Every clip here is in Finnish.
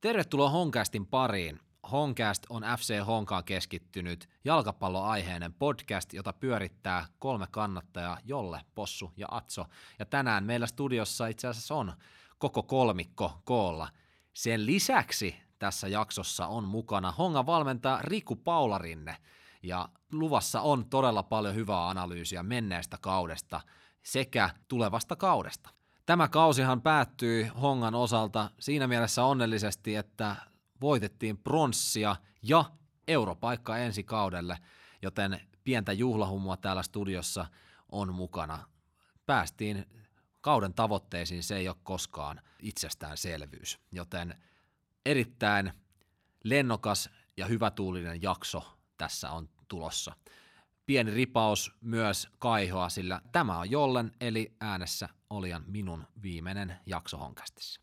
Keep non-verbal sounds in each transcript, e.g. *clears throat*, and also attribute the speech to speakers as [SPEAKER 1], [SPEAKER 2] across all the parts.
[SPEAKER 1] Tervetuloa Honkastin pariin. Honkast on FC Honkaan keskittynyt jalkapalloaiheinen podcast, jota pyörittää kolme kannattajaa, Jolle, Possu ja Atso. Ja tänään meillä studiossa itse asiassa on koko kolmikko koolla. Sen lisäksi tässä jaksossa on mukana Hongan valmentaja Riku Paularinne. Ja luvassa on todella paljon hyvää analyysiä menneestä kaudesta sekä tulevasta kaudesta. Tämä kausihan päättyi Hongan osalta siinä mielessä onnellisesti, että voitettiin pronssia ja europaikka ensi kaudelle, joten pientä juhlahumua täällä studiossa on mukana. Päästiin kauden tavoitteisiin, se ei ole koskaan itsestäänselvyys, joten erittäin lennokas ja hyvätuulinen jakso tässä on tulossa. Pieni ripaus myös kaihoa, sillä tämä on Jollen eli äänessä olijan minun viimeinen jakso Honkastissa.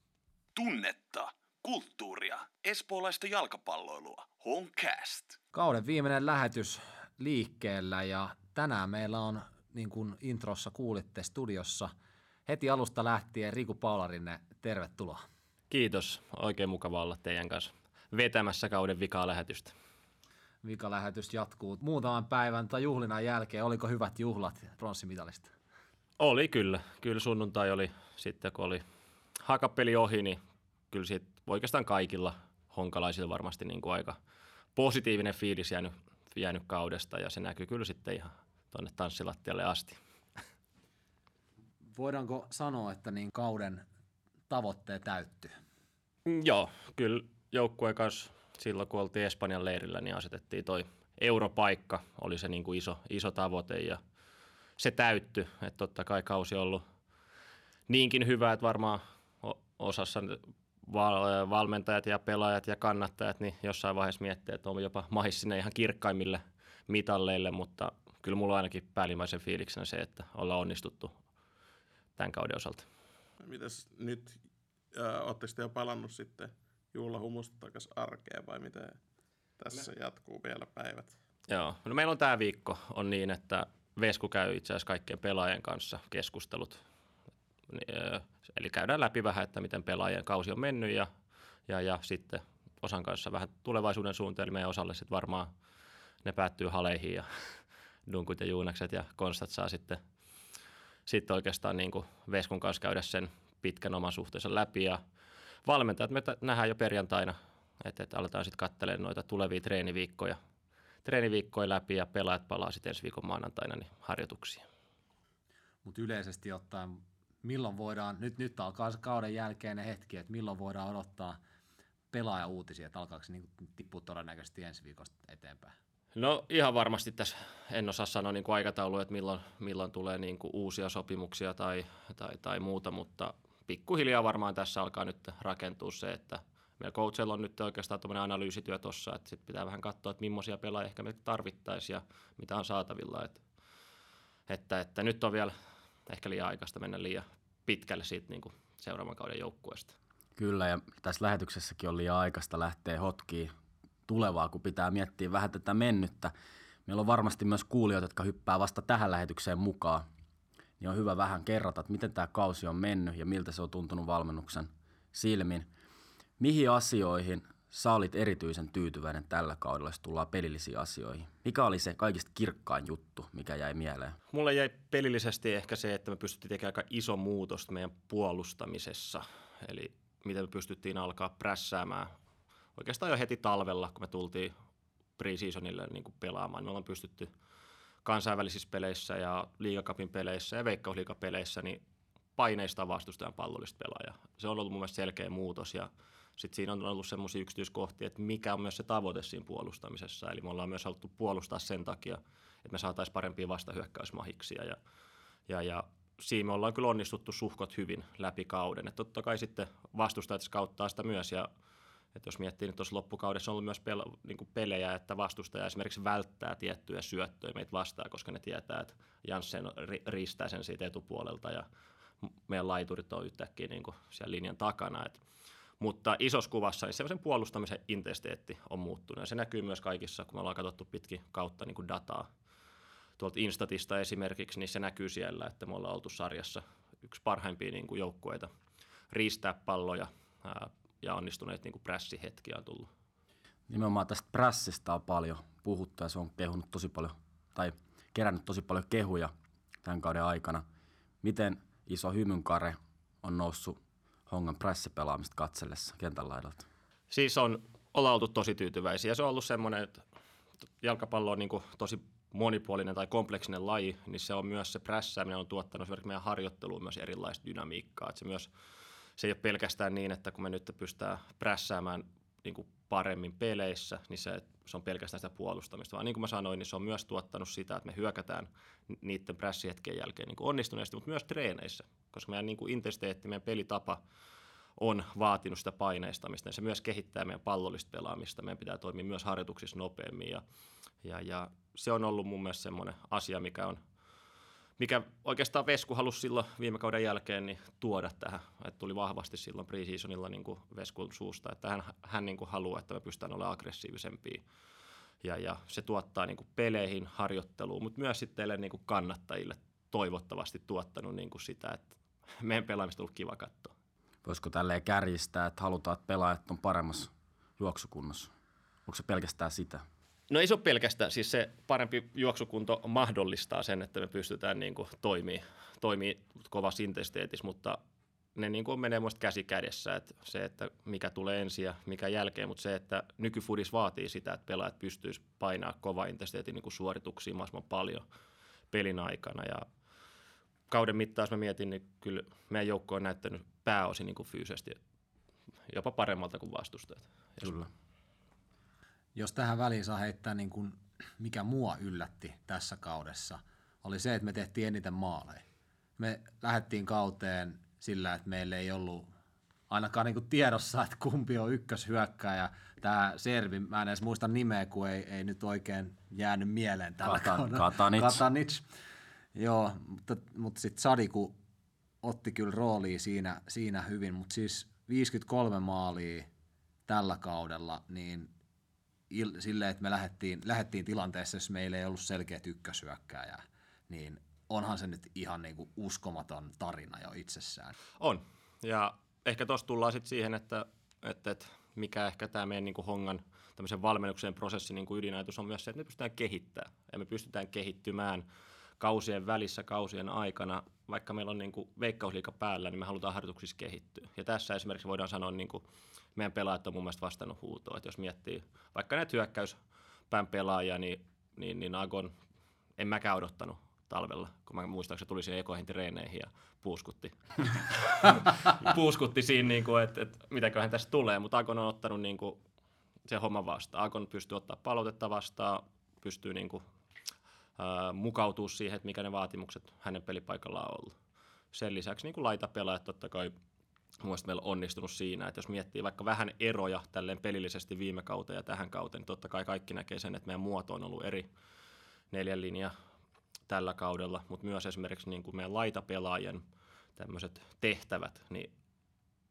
[SPEAKER 2] Tunnetta, kulttuuria, espoolaista jalkapalloilua. Honcast.
[SPEAKER 1] Kauden viimeinen lähetys liikkeellä ja tänään meillä on, niin kuin introssa kuulitte studiossa, heti alusta lähtien Riku Paularinne, tervetuloa.
[SPEAKER 3] Kiitos, oikein mukava olla teidän kanssa vetämässä kauden vikaa lähetystä.
[SPEAKER 1] Vikalähetys jatkuu muutaman päivän tai juhlinan jälkeen. Oliko hyvät juhlat pronssimitalista?
[SPEAKER 3] Oli kyllä. Kyllä sunnuntai oli sitten, kun oli hakapeli ohi, niin kyllä siitä oikeastaan kaikilla honkalaisilla varmasti niin kuin aika positiivinen fiilis jäänyt, jäänyt kaudesta ja se näkyy kyllä sitten ihan tuonne tanssilattialle asti.
[SPEAKER 1] Voidaanko sanoa, että niin kauden tavoitteet täytty?
[SPEAKER 3] Mm, joo, kyllä joukkueen kanssa silloin, kun oltiin Espanjan leirillä, niin asetettiin toi europaikka, oli se niin kuin iso, iso tavoite ja se täytty. Että totta kai kausi on ollut niinkin hyvä, että varmaan osassa valmentajat ja pelaajat ja kannattajat, niin jossain vaiheessa miettii, että on jopa mahis sinne ihan kirkkaimmille mitalleille, mutta kyllä mulla on ainakin päällimmäisen fiiliksenä se, että ollaan onnistuttu tämän kauden osalta.
[SPEAKER 4] Mitäs nyt, äh, ootte sitten jo palannut sitten juhlahumusta takaisin arkeen vai miten tässä Me... jatkuu vielä päivät?
[SPEAKER 3] Joo, no meillä on tämä viikko on niin, että Vesku käy itse asiassa kaikkien pelaajien kanssa keskustelut. Eli käydään läpi vähän, että miten pelaajien kausi on mennyt ja, ja, ja sitten osan kanssa vähän tulevaisuuden suunnitelmia ja osalle sitten varmaan ne päättyy haleihin ja *laughs* dunkut ja juunakset ja konstat saa sitten, sitten oikeastaan niin kuin Veskun kanssa käydä sen pitkän oman suhteensa läpi ja valmentajat me nähdään jo perjantaina, että, että aletaan sitten katselemaan noita tulevia treeniviikkoja, treeniviikkoja läpi ja pelaajat palaa sitten ensi viikon maanantaina niin harjoituksiin.
[SPEAKER 1] Mutta yleisesti ottaen, milloin voidaan, nyt, nyt alkaa se kauden jälkeinen hetki, että milloin voidaan odottaa pelaaja-uutisia, että alkaako se niin tippua todennäköisesti ensi viikosta eteenpäin?
[SPEAKER 3] No ihan varmasti tässä en osaa sanoa niin kuin aikataulua, että milloin, milloin tulee niin kuin uusia sopimuksia tai, tai, tai muuta, mutta pikkuhiljaa varmaan tässä alkaa nyt rakentua se, että meillä coachilla on nyt oikeastaan tuommoinen analyysityö tuossa, että sitten pitää vähän katsoa, että millaisia pelaajia ehkä me tarvittaisiin ja mitä on saatavilla. Että, että, että nyt on vielä ehkä liian aikaista mennä liian pitkälle siitä niin seuraavan kauden joukkueesta.
[SPEAKER 5] Kyllä, ja tässä lähetyksessäkin on liian aikaista lähteä hotkiin tulevaa, kun pitää miettiä vähän tätä mennyttä. Meillä on varmasti myös kuulijoita, jotka hyppää vasta tähän lähetykseen mukaan niin on hyvä vähän kerrata, että miten tämä kausi on mennyt ja miltä se on tuntunut valmennuksen silmin. Mihin asioihin sä olit erityisen tyytyväinen tällä kaudella, jos tullaan pelillisiin asioihin? Mikä oli se kaikista kirkkain juttu, mikä jäi mieleen?
[SPEAKER 3] Mulle jäi pelillisesti ehkä se, että me pystyttiin tekemään aika iso muutos meidän puolustamisessa. Eli miten me pystyttiin alkaa prässäämään oikeastaan jo heti talvella, kun me tultiin preseasonille niin pelaamaan. Me ollaan pystytty – kansainvälisissä peleissä ja liigakapin peleissä ja veikkausliigapeleissä, niin paineista vastustajan pallollista pelaajaa. Se on ollut mun mielestä selkeä muutos ja sitten siinä on ollut semmoisia yksityiskohtia, että mikä on myös se tavoite siinä puolustamisessa. Eli me ollaan myös haluttu puolustaa sen takia, että me saataisiin parempia vastahyökkäysmahiksia ja, ja, ja siinä me ollaan kyllä onnistuttu suhkot hyvin läpi kauden. Et totta kai sitten vastustajat skauttaa sitä myös ja että jos miettii, niin tuossa loppukaudessa on ollut myös pel- niin pelejä, että vastustaja esimerkiksi välttää tiettyjä syöttöjä meitä vastaan, koska ne tietää, että Janssen ri- riistää sen siitä etupuolelta ja meidän laiturit on yhtäkkiä niin kuin siellä linjan takana. Et, mutta isossa kuvassa niin semmoisen puolustamisen intensiteetti on muuttunut ja se näkyy myös kaikissa, kun me ollaan katsottu pitkin kautta niin kuin dataa. Tuolta Instatista esimerkiksi, niin se näkyy siellä, että me ollaan oltu sarjassa yksi parhaimpia niin kuin joukkueita riistää palloja, ja onnistuneet niin kuin prässihetkiä on tullut.
[SPEAKER 5] Nimenomaan tästä prässistä on paljon puhuttu ja se on kehunut tosi paljon, tai kerännyt tosi paljon kehuja tämän kauden aikana. Miten iso hymynkare on noussut Hongan prässipelaamista katsellessa kentän laidalta?
[SPEAKER 3] Siis on, ollaan oltu tosi tyytyväisiä. Se on ollut semmoinen, että jalkapallo on niin kuin tosi monipuolinen tai kompleksinen laji, niin se on myös se prässääminen on tuottanut esimerkiksi meidän harjoitteluun myös erilaista dynamiikkaa. Että se, myös, se ei ole pelkästään niin, että kun me nyt pystytään prässäämään niin kuin paremmin peleissä, niin se, se on pelkästään sitä puolustamista. Vaan niin kuin mä sanoin, niin se on myös tuottanut sitä, että me hyökätään niiden prässihetkien jälkeen niin kuin onnistuneesti, mutta myös treeneissä, koska meidän niin kuin intensiteetti, meidän pelitapa on vaatinut sitä paineistamista. Ja se myös kehittää meidän pallollista pelaamista. Meidän pitää toimia myös harjoituksissa nopeammin. Ja, ja, ja se on ollut mun mielestä semmoinen asia, mikä on mikä oikeastaan Vesku halusi silloin viime kauden jälkeen niin tuoda tähän. Että tuli vahvasti silloin preseasonilla niin kuin Veskun suusta, että hän, hän niin kuin haluaa, että me pystytään olemaan aggressiivisempia. Ja, ja se tuottaa niin kuin peleihin, harjoitteluun, mutta myös sitten niin kuin kannattajille toivottavasti tuottanut niin kuin sitä, että meidän pelaamista on ollut kiva katsoa.
[SPEAKER 5] Voisiko tälleen kärjistää, että halutaan, että pelaajat on paremmassa juoksukunnossa? Onko se pelkästään sitä?
[SPEAKER 3] No ei se ole pelkästään, siis se parempi juoksukunto mahdollistaa sen, että me pystytään niin kuin toimii, toimii kovassa intensiteetissä, mutta ne niin kuin menee muista käsi kädessä, että se, että mikä tulee ensin ja mikä jälkeen, mutta se, että nykyfudis vaatii sitä, että pelaajat pystyisivät painaa kova intensiteetin niin kuin suorituksia mahdollisimman paljon pelin aikana ja kauden mittaan, jos mä mietin, niin kyllä meidän joukko on näyttänyt pääosin niin kuin fyysisesti jopa paremmalta kuin vastustajat.
[SPEAKER 5] Kyllä.
[SPEAKER 1] Jos tähän väliin saa heittää, niin kuin, mikä mua yllätti tässä kaudessa, oli se, että me tehtiin eniten maaleja. Me lähdettiin kauteen sillä, että meillä ei ollut ainakaan niin tiedossa, että kumpi on ykköshyökkäjä. Tämä Servi, mä en edes muista nimeä, kun ei, ei nyt oikein jäänyt mieleen tällä
[SPEAKER 5] Katan,
[SPEAKER 1] kaudella.
[SPEAKER 5] Katanic.
[SPEAKER 1] Katanic. Joo, mutta, mutta sitten Sadiku otti kyllä roolia siinä, siinä hyvin, mutta siis 53 maalia tällä kaudella, niin il, silleen, että me lähdettiin, lähdettiin tilanteessa, jos meillä ei ollut selkeät ykkösyökkääjää, niin onhan se nyt ihan niinku uskomaton tarina jo itsessään.
[SPEAKER 3] On. Ja ehkä tuossa tullaan sitten siihen, että, että, että mikä ehkä tämä meidän niin hongan tämmöisen valmennuksen prosessin niin ydinajatus on myös se, että me pystytään kehittämään ja me pystytään kehittymään kausien välissä, kausien aikana, vaikka meillä on niin kuin veikkausliika päällä, niin me halutaan harjoituksissa kehittyä. Ja tässä esimerkiksi voidaan sanoa, niin kuin meidän pelaajat on mun mielestä vastannut huutoon. Että jos miettii vaikka näitä hyökkäyspään pelaajia, niin, niin, niin Agon en mäkään odottanut talvella, kun mä muistan, se tuli sinne ekoihin treeneihin ja puuskutti. *laughs* puuskutti siinä, niin kuin, että, että mitäköhän tästä tulee, mutta Agon on ottanut niin kuin, se homma vastaan. Agon pystyy ottaa palautetta vastaan, pystyy niin kuin, mukautua siihen, että mikä ne vaatimukset hänen pelipaikallaan on ollut. Sen lisäksi niin kuin laitapelaajat totta kai mun meillä on onnistunut siinä, että jos miettii vaikka vähän eroja tälleen pelillisesti viime kauteen ja tähän kauteen, niin totta kai kaikki näkee sen, että meidän muoto on ollut eri neljän linja tällä kaudella, mutta myös esimerkiksi niin kuin meidän laitapelaajien tämmöiset tehtävät, niin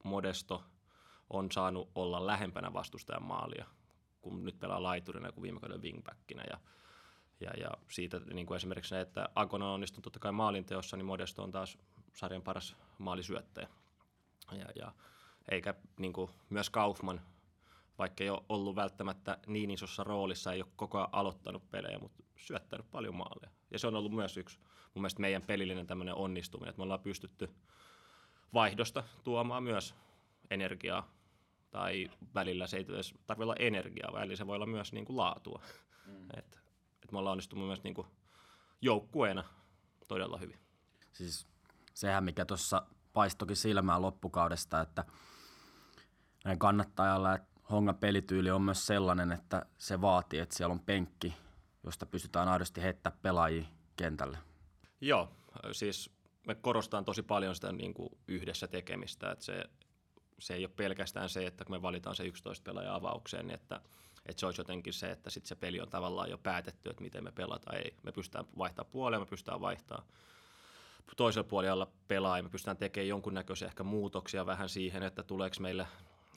[SPEAKER 3] Modesto on saanut olla lähempänä vastustajan maalia, kun nyt pelaa laiturina kuin viime kauden wingbackinä. Ja, ja, ja siitä niin kuin esimerkiksi se, että Akon on onnistunut totta kai maalinteossa, niin Modesto on taas sarjan paras maalisyöttäjä. Ja, ja eikä niin kuin, myös Kaufman, vaikka ei ole ollut välttämättä niin isossa roolissa, ei ole koko ajan aloittanut pelejä, mutta syöttänyt paljon maaleja. Ja se on ollut myös yksi mun mielestä meidän pelillinen tämmöinen onnistuminen, että me ollaan pystytty vaihdosta tuomaan myös energiaa. Tai välillä se ei edes tarvitse olla energiaa, välillä se voi olla myös niin kuin laatua. Mm. Et, et me ollaan onnistunut myös niin kuin joukkueena todella hyvin.
[SPEAKER 5] Siis sehän, mikä tuossa paistokin silmään loppukaudesta, että näin kannattajalla, että Hongan pelityyli on myös sellainen, että se vaatii, että siellä on penkki, josta pystytään aidosti heittämään pelaajia kentälle.
[SPEAKER 3] Joo, siis me korostaan tosi paljon sitä niin kuin yhdessä tekemistä, että se, se ei ole pelkästään se, että kun me valitaan se 11 pelaaja avaukseen, niin että, että se olisi jotenkin se, että sit se peli on tavallaan jo päätetty, että miten me pelataan. Ei, me pystytään vaihtamaan puolia, me pystytään vaihtamaan toisella puolella pelaa ja me pystytään tekemään jonkunnäköisiä ehkä muutoksia vähän siihen, että tuleeko meille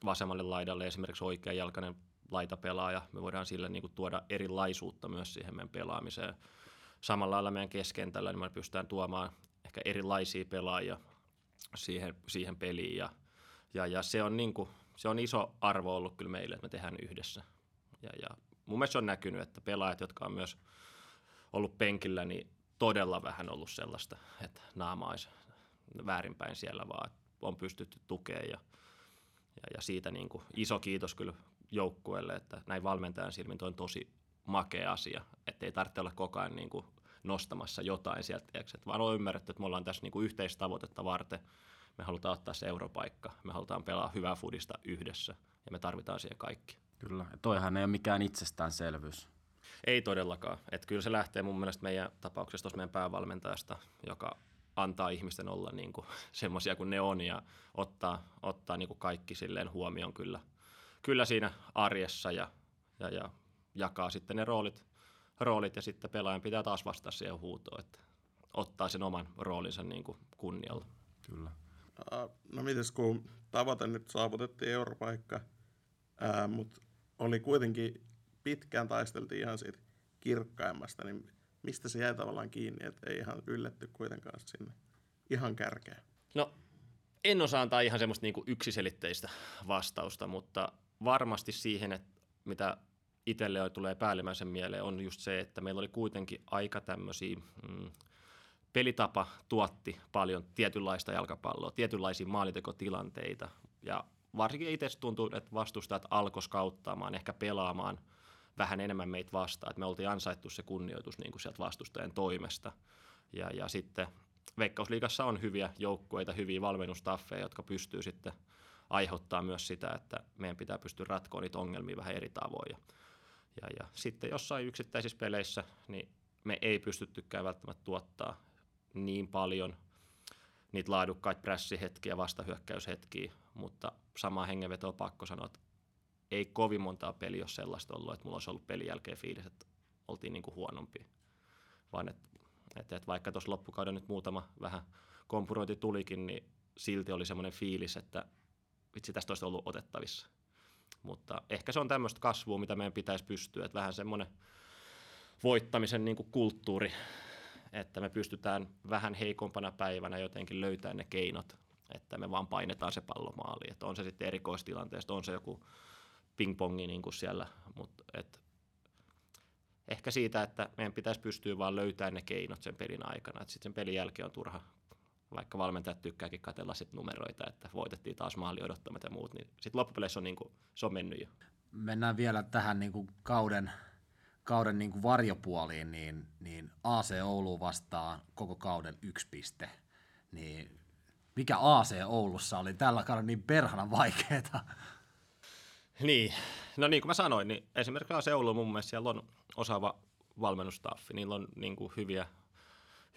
[SPEAKER 3] vasemmalle laidalle esimerkiksi oikeajalkainen laitapelaaja. Me voidaan sille niin kuin tuoda erilaisuutta myös siihen meidän pelaamiseen. Samalla lailla meidän keskentällä niin me pystytään tuomaan ehkä erilaisia pelaajia siihen, siihen peliin ja, ja, ja se on niin kuin, se on iso arvo ollut kyllä meille, että me tehdään yhdessä. Ja, ja mun mielestä on näkynyt, että pelaajat, jotka on myös ollut penkillä, niin todella vähän ollut sellaista, että naama olisi väärinpäin siellä, vaan on pystytty tukemaan ja, ja, ja siitä niin kuin iso kiitos kyllä joukkueelle, että näin valmentajan silmin on tosi makea asia, että ei tarvitse olla koko ajan niin kuin nostamassa jotain sieltä, että vaan on ymmärretty, että me ollaan tässä niin kuin yhteistavoitetta varten, me halutaan ottaa se europaikka, me halutaan pelaa hyvää fudista yhdessä ja me tarvitaan siihen kaikki.
[SPEAKER 5] Kyllä, ja toihan ei ole mikään itsestäänselvyys.
[SPEAKER 3] Ei todellakaan. Että kyllä se lähtee mun mielestä meidän tapauksessa tuossa meidän päävalmentajasta, joka antaa ihmisten olla *laughs* niin kuin semmoisia kuin ne on ja ottaa, ottaa niin kuin kaikki silleen huomioon kyllä, kyllä siinä arjessa ja, ja, ja jakaa sitten ne roolit, roolit ja sitten pelaajan pitää taas vastata siihen huutoon, että ottaa sen oman roolinsa niin kuin kunnialla.
[SPEAKER 5] Kyllä.
[SPEAKER 4] No mites kun tavoite nyt saavutettiin europaikka, mutta oli kuitenkin pitkään taisteltiin ihan siitä kirkkaimmasta, niin mistä se jäi tavallaan kiinni, että ei ihan ylletty kuitenkaan sinne ihan kärkeen?
[SPEAKER 3] No, en osaa antaa ihan semmoista niinku yksiselitteistä vastausta, mutta varmasti siihen, että mitä itselle tulee päällimmäisen mieleen, on just se, että meillä oli kuitenkin aika tämmöisiä, mm, pelitapa tuotti paljon tietynlaista jalkapalloa, tietynlaisia maalitekotilanteita ja varsinkin itse tuntuu, että vastustajat alkoi skauttaamaan, ehkä pelaamaan – vähän enemmän meitä vastaan, että me oltiin ansaittu se kunnioitus niin kuin sieltä vastustajan toimesta. Ja, ja sitten Veikkausliigassa on hyviä joukkueita, hyviä valmennustaffeja, jotka pystyy sitten aiheuttaa myös sitä, että meidän pitää pystyä ratkoa niitä ongelmia vähän eri tavoin. Ja, ja, ja sitten jossain yksittäisissä peleissä niin me ei pystyttykään välttämättä tuottaa niin paljon niitä laadukkaita prässihetkiä, vastahyökkäyshetkiä, mutta sama hengenveto on pakko sanoa, että ei kovin montaa peliä ole sellaista ollut, että mulla olisi ollut pelin jälkeen fiilis, että oltiin niin kuin huonompi. Vaan että, että, että vaikka tuossa loppukauden nyt muutama vähän kompurointi tulikin, niin silti oli semmoinen fiilis, että vitsi tästä olisi ollut otettavissa. Mutta ehkä se on tämmöistä kasvua, mitä meidän pitäisi pystyä, että vähän semmoinen voittamisen niin kuin kulttuuri, että me pystytään vähän heikompana päivänä jotenkin löytämään ne keinot, että me vaan painetaan se pallo maaliin. Että on se sitten erikoistilanteesta, on se joku pingpongi niin kuin siellä, mutta et, ehkä siitä, että meidän pitäisi pystyä vaan löytämään ne keinot sen pelin aikana, sitten sen pelin jälkeen on turha, vaikka valmentajat tykkääkin katella sit numeroita, että voitettiin taas maali odottamat ja muut, niin sitten loppupeleissä on, niin kuin, se on mennyt jo.
[SPEAKER 1] Mennään vielä tähän niin kuin kauden, kauden niin kuin varjopuoliin, niin, niin AC Oulu vastaa koko kauden yksi piste, niin mikä AC Oulussa oli tällä kaudella niin perhana vaikeaa?
[SPEAKER 3] Niin, no niin kuin mä sanoin, niin esimerkiksi Seulu mun mielestä siellä on osaava valmennustaffi, niillä on niin kuin hyviä,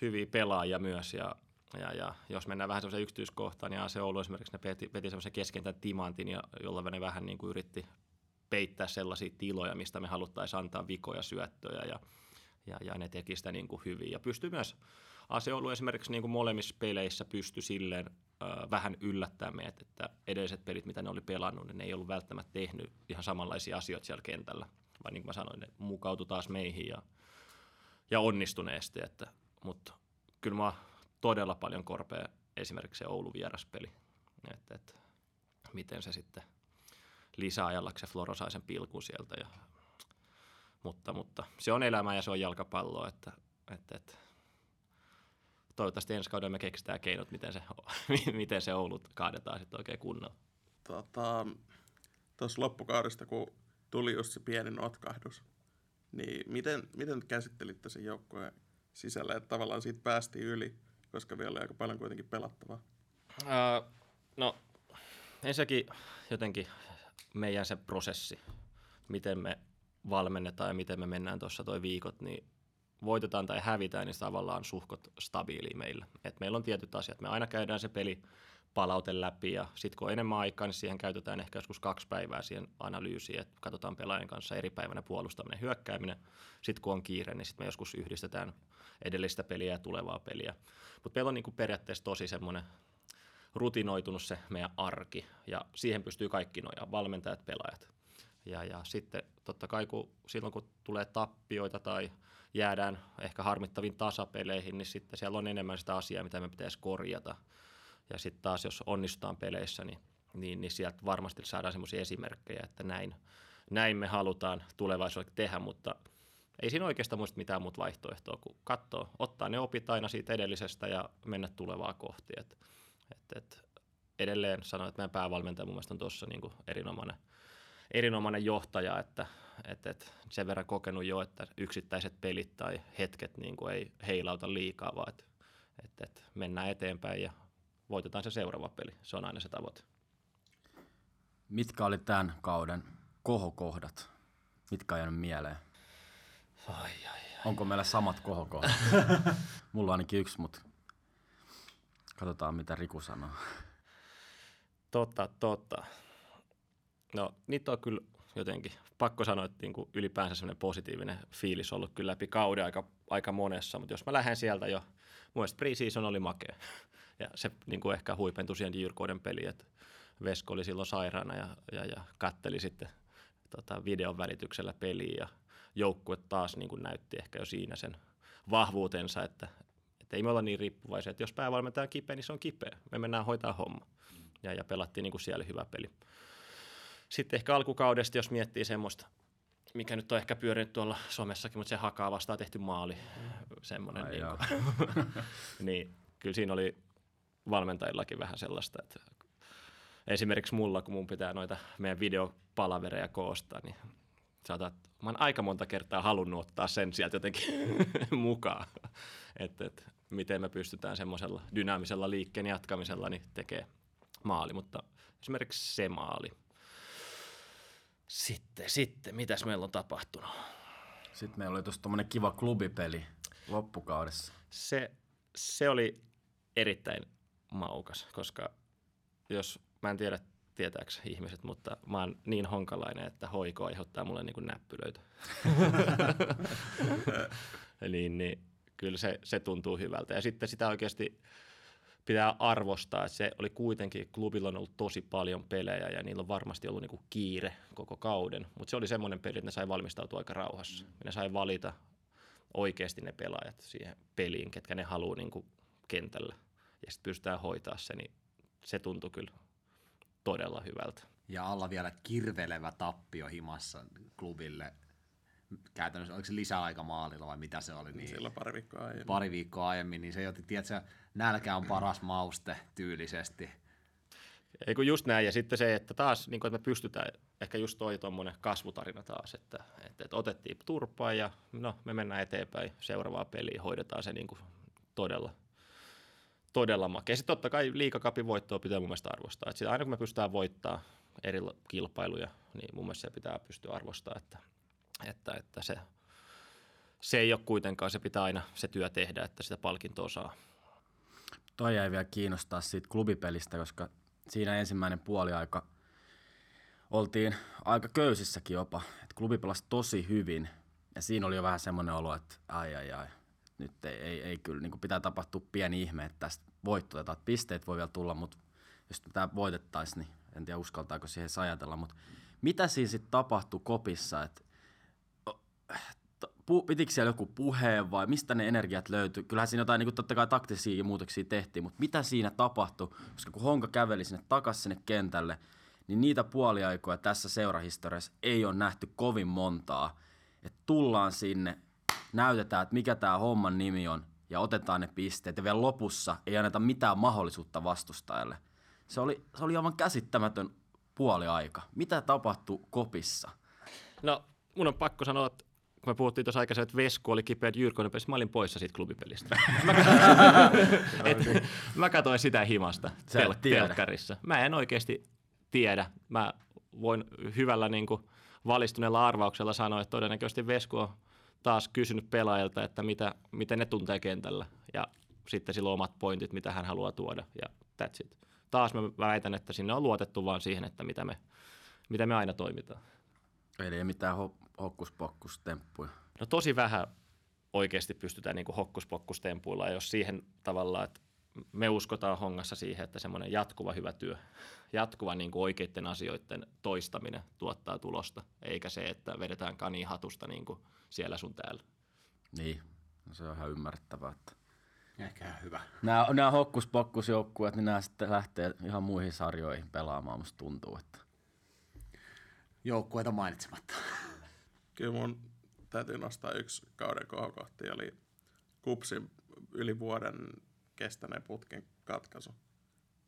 [SPEAKER 3] hyviä pelaajia myös ja, ja, ja jos mennään vähän semmoiseen yksityiskohtaan, niin Seulu esimerkiksi ne peti, peti semmoisen keskentän timantin, jolla ne vähän niin kuin yritti peittää sellaisia tiloja, mistä me haluttaisiin antaa vikoja syöttöjä ja, ja, ja ne teki sitä niin kuin hyvin. Ja pystyy myös Aseolu esimerkiksi niin kuin molemmissa peleissä pystyi silleen äh, vähän yllättämään meidät, että edelliset pelit, mitä ne oli pelannut, niin ne ei ollut välttämättä tehnyt ihan samanlaisia asioita siellä kentällä, vaan niin kuin mä sanoin, ne mukautui taas meihin ja, ja onnistuneesti, että, mutta kyllä mä todella paljon korpea esimerkiksi se Oulu vieraspeli, että, että miten se sitten lisäajalla se Floro sai sen pilkun sieltä. Ja, mutta, mutta se on elämä ja se on jalkapallo, että, että, että toivottavasti ensi kaudella me keksitään keinot, miten se, *laughs* miten se Oulut kaadetaan sitten oikein kunnolla.
[SPEAKER 4] Tota, tuossa loppukaudesta, kun tuli just se pieni notkahdus, niin miten, miten käsittelitte sen joukkueen sisällä, että tavallaan siitä päästiin yli, koska vielä oli aika paljon kuitenkin pelattavaa?
[SPEAKER 3] Uh, no, ensinnäkin jotenkin meidän se prosessi, miten me valmennetaan ja miten me mennään tuossa toi viikot, niin voitetaan tai hävitään, niin tavallaan suhkot stabiili meillä. Et meillä on tietyt asiat. Me aina käydään se peli palaute läpi ja sitten kun on enemmän aikaa, niin siihen käytetään ehkä joskus kaksi päivää siihen analyysiin, että katsotaan pelaajan kanssa eri päivänä puolustaminen, hyökkääminen. Sitten kun on kiire, niin sitten me joskus yhdistetään edellistä peliä ja tulevaa peliä. Mutta meillä on niinku periaatteessa tosi semmoinen rutinoitunut se meidän arki ja siihen pystyy kaikki nojaa, valmentajat, pelaajat. Ja, ja sitten totta kai kun, silloin kun tulee tappioita tai jäädään ehkä harmittavin tasapeleihin, niin sitten siellä on enemmän sitä asiaa, mitä me pitäisi korjata. Ja sitten taas, jos onnistutaan peleissä, niin niin, niin sieltä varmasti saadaan semmoisia esimerkkejä, että näin, näin me halutaan tulevaisuudessa tehdä, mutta ei siinä oikeastaan muista mitään muuta vaihtoehtoa kuin katsoa, ottaa ne opit aina siitä edellisestä ja mennä tulevaa kohti. Et, et, et edelleen sanon, että meidän päävalmentaja mun mielestä on tuossa niin erinomainen, erinomainen johtaja, että et, et sen verran kokenut jo, että yksittäiset pelit tai hetket niin kuin ei heilauta liikaa, vaan että et, et mennään eteenpäin ja voitetaan se seuraava peli. Se on aina se tavoite.
[SPEAKER 5] Mitkä oli tämän kauden kohokohdat? Mitkä on jäänyt mieleen?
[SPEAKER 3] Ai, ai, ai.
[SPEAKER 5] Onko meillä samat kohokohdat? *laughs* Mulla on ainakin yksi, mutta katsotaan mitä Riku sanoo.
[SPEAKER 3] Totta, totta. No, niitä on kyllä jotenkin, pakko sanoa, että niin kuin ylipäänsä semmoinen positiivinen fiilis ollut kyllä läpi kauden aika, aika monessa, mutta jos mä lähden sieltä jo, mun mielestä pre-season oli makea. Ja se niin kuin ehkä huipentui siihen Jyrkoiden peliin, että Vesko oli silloin sairaana ja, ja, ja katteli sitten tota, videon välityksellä peliä ja joukkue taas niin kuin näytti ehkä jo siinä sen vahvuutensa, että, että ei me olla niin riippuvaisia, että jos päävalmentaja on kipeä, niin se on kipeä. Me mennään hoitaa homma. Ja, ja pelattiin niin kuin siellä hyvä peli. Sitten ehkä alkukaudesta, jos miettii semmoista, mikä nyt on ehkä pyörinyt tuolla somessakin, mutta se hakaa vastaan tehty maali. Semmoinen.
[SPEAKER 5] Ai
[SPEAKER 3] Niin, kuin, *laughs* niin kyllä siinä oli valmentajillakin vähän sellaista, että esimerkiksi mulla, kun mun pitää noita meidän videopalavereja koostaa, niin saatat, mä oon aika monta kertaa halunnut ottaa sen sieltä jotenkin *laughs* mukaan, että et, miten me pystytään semmoisella dynaamisella liikkeen jatkamisella niin tekee maali, mutta esimerkiksi se maali. Sitten, sitten, mitäs meillä on tapahtunut?
[SPEAKER 5] Sitten meillä oli tuossa tommonen kiva klubipeli loppukaudessa.
[SPEAKER 3] Se, se oli erittäin maukas, koska jos, mä en tiedä tietääkö ihmiset, mutta mä oon niin honkalainen, että hoiko aiheuttaa mulle niin kuin näppylöitä. *laughs* niin, niin kyllä se, se tuntuu hyvältä. Ja sitten sitä oikeasti pitää arvostaa, että se oli kuitenkin, klubilla on ollut tosi paljon pelejä ja niillä on varmasti ollut niin kuin kiire koko kauden, mutta se oli semmoinen peli, että ne sai valmistautua aika rauhassa. Ja ne sai valita oikeasti ne pelaajat siihen peliin, ketkä ne haluaa niin kuin kentällä. Ja sitten pystytään hoitaa se, niin se tuntui kyllä todella hyvältä.
[SPEAKER 1] Ja alla vielä kirvelevä tappio himassa klubille. Käytännössä oliko se lisäaika maalilla vai mitä se oli? Niin
[SPEAKER 4] Silloin pari viikkoa aiemmin.
[SPEAKER 1] pari viikkoa aiemmin, niin se jotenkin, tiedätkö, nälkä on paras mauste tyylisesti.
[SPEAKER 3] Ei kun just näin, ja sitten se, että taas niin että me pystytään, ehkä just toi tuommoinen kasvutarina taas, että, että, että otettiin turpaa ja no, me mennään eteenpäin seuraavaa peliä, hoidetaan se niin kuin todella, todella makea. Sitten totta kai liikakapin voittoa pitää mun mielestä arvostaa. Että sitä aina kun me pystytään voittaa eri kilpailuja, niin mun mielestä se pitää pystyä arvostaa, että, että, että se, se ei ole kuitenkaan, se pitää aina se työ tehdä, että sitä palkintoa saa.
[SPEAKER 5] Toi jäi vielä kiinnostaa siitä klubipelistä, koska siinä ensimmäinen puoliaika oltiin aika köysissäkin jopa. Et klubi pelasi tosi hyvin ja siinä oli jo vähän semmoinen olo, että ai ai ai, nyt ei, ei, ei kyllä, niin pitää tapahtua pieni ihme, että tästä. Että Pisteet voi vielä tulla, mutta jos tämä voitettaisiin, niin en tiedä uskaltaako siihen ajatella. Mutta mitä siinä sitten tapahtui kopissa, että pitikö siellä joku puheen vai mistä ne energiat löytyi? Kyllähän siinä jotain niin totta kai taktisia muutoksia tehtiin, mutta mitä siinä tapahtui? Koska kun Honka käveli sinne takaisin sinne kentälle, niin niitä puoliaikoja tässä seurahistoriassa ei ole nähty kovin montaa. Että tullaan sinne, näytetään, että mikä tämä homman nimi on, ja otetaan ne pisteet, ja vielä lopussa ei anneta mitään mahdollisuutta vastustajalle. Se oli, se oli aivan käsittämätön puoliaika. Mitä tapahtui kopissa?
[SPEAKER 3] No, mun on pakko sanoa, että kun me puhuttiin tuossa aikaisemmin, että Vesku oli kipeä Jyrkonen pelissä, mä olin poissa siitä klubipelistä. *laughs* mä, *laughs* et, mä katsoin sitä himasta tel- telkkarissa. Mä en oikeasti tiedä. Mä voin hyvällä niin kuin, valistuneella arvauksella sanoa, että todennäköisesti Vesku on taas kysynyt pelaajilta, että mitä, miten ne tuntee kentällä. Ja sitten sillä on omat pointit, mitä hän haluaa tuoda. Ja that's it. Taas mä väitän, että sinne on luotettu vaan siihen, että mitä me, mitä me aina toimitaan.
[SPEAKER 5] Eli ei mitään ho- hokkuspokkus-temppuja.
[SPEAKER 3] No tosi vähän oikeasti pystytään niin hokkuspokkustempuilla, ja jos siihen tavallaan, että me uskotaan hongassa siihen, että semmoinen jatkuva hyvä työ, jatkuva niin kuin oikeiden asioiden toistaminen tuottaa tulosta, eikä se, että vedetään kani hatusta niin kuin siellä sun täällä.
[SPEAKER 5] Niin, no se on ihan ymmärrettävää. Että...
[SPEAKER 1] Ehkä ihan hyvä.
[SPEAKER 5] Nämä, nämä hokkuspokkusjoukkueet, niin nämä sitten lähtee ihan muihin sarjoihin pelaamaan, musta tuntuu. Että.
[SPEAKER 1] Joukkueita mainitsematta. *laughs*
[SPEAKER 4] Kyllä mun täytyy nostaa yksi kauden kohokohti, oli Kupsin yli vuoden kestäneen putken katkaisu.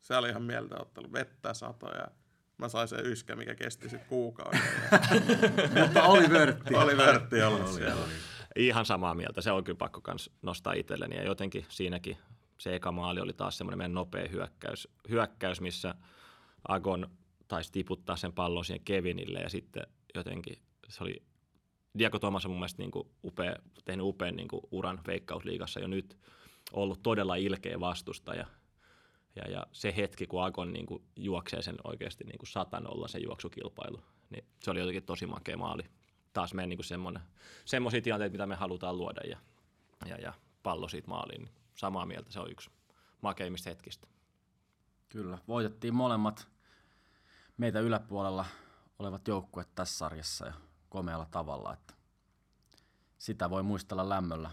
[SPEAKER 4] Se oli ihan mieltä ottelu. Vettä sato ja mä sain sen yskä, mikä kesti sitten kuukauden. *laughs*
[SPEAKER 1] Mutta oli vörtti.
[SPEAKER 4] oli vörtti ollut siellä.
[SPEAKER 3] Ihan samaa mieltä. Se on kyllä pakko kans nostaa itselleni. Ja jotenkin siinäkin se eka maali oli taas semmoinen meidän nopea hyökkäys, hyökkäys missä Agon taisi tiputtaa sen pallon siihen Kevinille ja sitten jotenkin se oli Diego Thomas on mun mielestä niin kuin upea, tehnyt upean niin kuin uran veikkausliigassa jo nyt, ollut todella ilkeä vastustaja. Ja, ja se hetki, kun Agon niin kuin juoksee sen oikeasti niin kuin satanolla se juoksukilpailu, niin se oli jotenkin tosi makea maali. Taas meidän niin semmoinen, semmoisia tilanteita, mitä me halutaan luoda ja, ja, ja pallo siitä maaliin. Niin samaa mieltä, se on yksi makeimmista hetkistä.
[SPEAKER 5] Kyllä, voitettiin molemmat meitä yläpuolella olevat joukkueet tässä sarjassa ja komealla tavalla, että sitä voi muistella lämmöllä.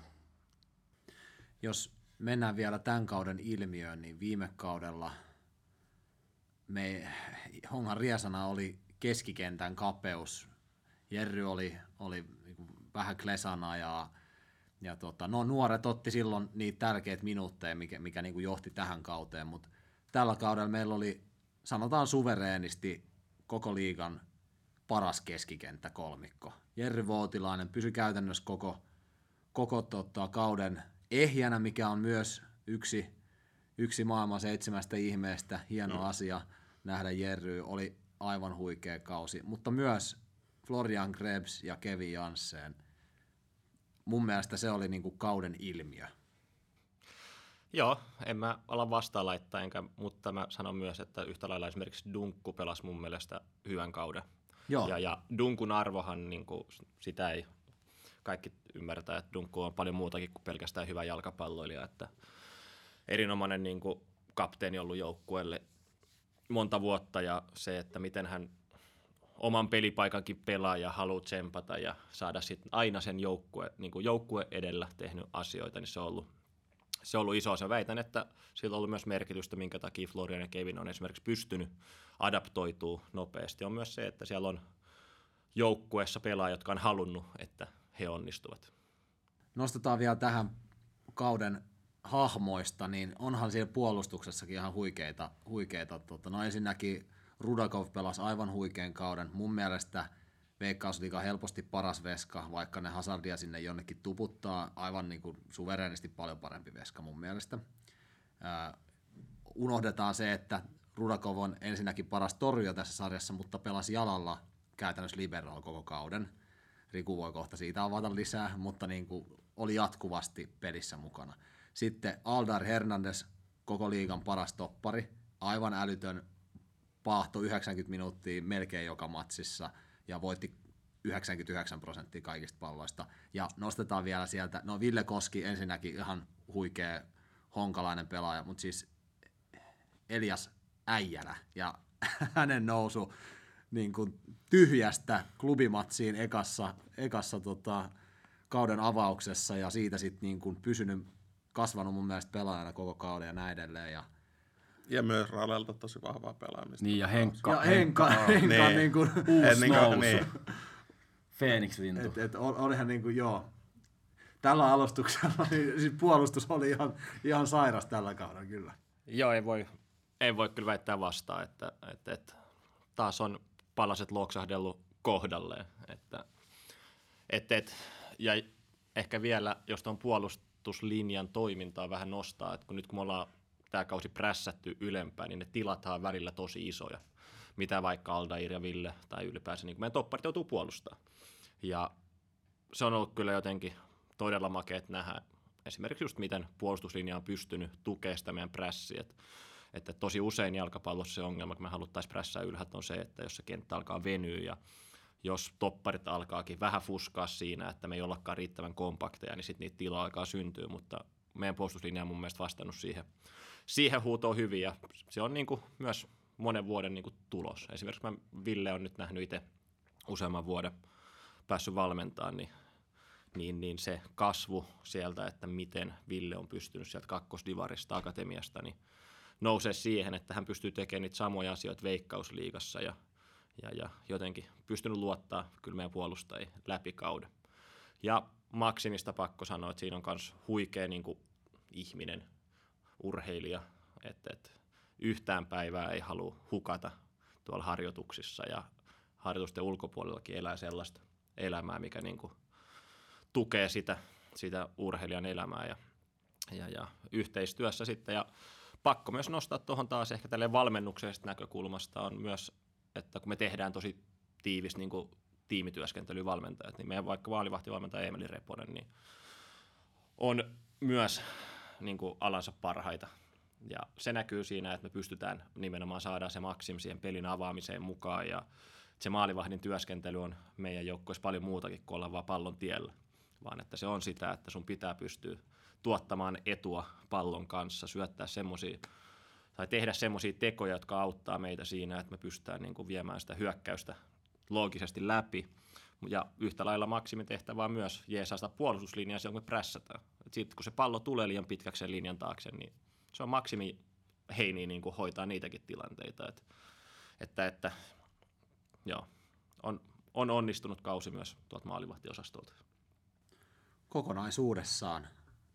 [SPEAKER 1] Jos mennään vielä tämän kauden ilmiöön, niin viime kaudella me, Hongan riesana oli keskikentän kapeus. Jerry oli, oli niinku vähän klesana ja, ja tota, no, nuoret otti silloin niitä tärkeitä minuutteja, mikä, mikä niin kuin johti tähän kauteen, mutta tällä kaudella meillä oli, sanotaan suvereenisti, koko liigan paras keskikenttä kolmikko. Jerry Vuotilainen pysyi käytännössä koko, koko tota, kauden ehjänä, mikä on myös yksi, yksi maailman seitsemästä ihmeestä. Hieno mm. asia nähdä Jerry. Oli aivan huikea kausi, mutta myös Florian Krebs ja Kevin Janssen. Mun mielestä se oli niinku kauden ilmiö.
[SPEAKER 3] Joo, en mä ala vastaan laittaa, enkä, mutta mä sanon myös, että yhtä lailla esimerkiksi Dunkku pelasi mun mielestä hyvän kauden. Joo. Ja, ja Dunkun arvohan, niin kuin, sitä ei kaikki ymmärtää, että Dunkku on paljon muutakin kuin pelkästään hyvä jalkapalloilija, että erinomainen niin kuin, kapteeni ollut joukkueelle monta vuotta ja se, että miten hän oman pelipaikankin pelaa ja haluaa tsempata ja saada sit aina sen joukkue, niin kuin joukkue edellä tehnyt asioita, niin se on ollut, se on ollut iso asia. Väitän, että sillä on ollut myös merkitystä, minkä takia Florian ja Kevin on esimerkiksi pystynyt adaptoituu nopeasti, on myös se, että siellä on joukkueessa pelaajia, jotka on halunnut, että he onnistuvat.
[SPEAKER 1] Nostetaan vielä tähän kauden hahmoista, niin onhan siellä puolustuksessakin ihan huikeita. huikeita tota, no ensinnäkin Rudakov pelasi aivan huikean kauden. Mun mielestä Veikkausliiga helposti paras veska, vaikka ne Hazardia sinne jonnekin tuputtaa. Aivan niin kuin suvereenisti paljon parempi veska mun mielestä. Äh, unohdetaan se, että Rudakov on ensinnäkin paras torjuja tässä sarjassa, mutta pelasi jalalla käytännössä liberolla koko kauden. Riku voi kohta siitä avata lisää, mutta niin kuin oli jatkuvasti pelissä mukana. Sitten Aldar Hernandez, koko liigan paras toppari, aivan älytön paahto 90 minuuttia melkein joka matsissa ja voitti 99 prosenttia kaikista palloista. Ja nostetaan vielä sieltä, no Ville Koski ensinnäkin ihan huikea honkalainen pelaaja, mutta siis Elias äijänä ja *laughs* hänen nousu niin kuin tyhjästä klubimatsiin ekassa, ekassa tota, kauden avauksessa ja siitä sitten niin pysynyt, kasvanut mun mielestä pelaajana koko kauden ja näin edelleen. Ja,
[SPEAKER 4] ja myös Ralelta tosi vahvaa pelaamista.
[SPEAKER 5] Niin ja Henkka.
[SPEAKER 1] Ja Henkka, Henkka, Henkka niin. niin kuin
[SPEAKER 5] uusi
[SPEAKER 4] niin
[SPEAKER 5] nousu.
[SPEAKER 4] Niin.
[SPEAKER 5] Phoenix Lintu.
[SPEAKER 1] Et, et, olihan niin kuin, joo. Tällä alustuksella niin siis puolustus oli ihan, ihan sairas tällä kaudella kyllä.
[SPEAKER 3] Joo, ei voi, ei voi kyllä väittää vastaan, että, että, että taas on palaset loksahdellut kohdalleen. Että, että, että, ja ehkä vielä, jos tuon puolustuslinjan toimintaa vähän nostaa, että kun nyt kun me ollaan tämä kausi prässätty ylempään, niin ne tilathan välillä tosi isoja, mitä vaikka Aldair ja Ville tai ylipäänsä, niin meidän topparit joutuu puolustaa. Ja se on ollut kyllä jotenkin todella makeet nähdä esimerkiksi just miten puolustuslinja on pystynyt tukemaan sitä meidän prässiä. Että että tosi usein jalkapallossa se ongelma, kun me haluttaisiin prässää ylhäältä, on se, että jos se kenttä alkaa venyä ja jos topparit alkaakin vähän fuskaa siinä, että me ei ollakaan riittävän kompakteja, niin sitten niitä tilaa alkaa syntyä, mutta meidän puolustuslinja on mun mielestä vastannut siihen, siihen huutoon hyvin ja se on niin kuin myös monen vuoden niin kuin tulos. Esimerkiksi mä Ville on nyt nähnyt itse useamman vuoden päässyt valmentamaan, niin niin, niin se kasvu sieltä, että miten Ville on pystynyt sieltä kakkosdivarista akatemiasta, niin nousee siihen, että hän pystyy tekemään niitä samoja asioita veikkausliigassa ja, ja, ja jotenkin pystynyt luottaa kyllä meidän puolustajia läpi kauden. Ja Maksimista pakko sanoa, että siinä on myös huikea niin kuin, ihminen, urheilija, että, että yhtään päivää ei halua hukata tuolla harjoituksissa ja harjoitusten ulkopuolellakin elää sellaista elämää, mikä niin kuin tukee sitä, sitä urheilijan elämää ja, ja, ja yhteistyössä sitten. Ja pakko myös nostaa tuohon taas ehkä tälle valmennuksellisesta näkökulmasta on myös, että kun me tehdään tosi tiivis niin tiimityöskentelyvalmentajat, niin meidän vaikka vaalivahtivalmentaja Emeli Reponen, niin on myös niin kuin alansa parhaita. Ja se näkyy siinä, että me pystytään nimenomaan saada se maksim siihen pelin avaamiseen mukaan ja se maalivahdin työskentely on meidän joukkueessa paljon muutakin kuin olla vaan pallon tiellä, vaan että se on sitä, että sun pitää pystyä tuottamaan etua pallon kanssa, syöttää semmoisia tai tehdä semmoisia tekoja, jotka auttaa meitä siinä, että me pystytään niin kuin viemään sitä hyökkäystä loogisesti läpi. Ja yhtä lailla maksimitehtävä on myös jeesaa sitä puolustuslinjaa silloin, kun me prässätään. Sitten kun se pallo tulee liian pitkäksi sen linjan taakse, niin se on maksimi heiniä niin kuin hoitaa niitäkin tilanteita. Että, että, että joo, on, on onnistunut kausi myös tuolta maalivahtiosastolta.
[SPEAKER 1] Kokonaisuudessaan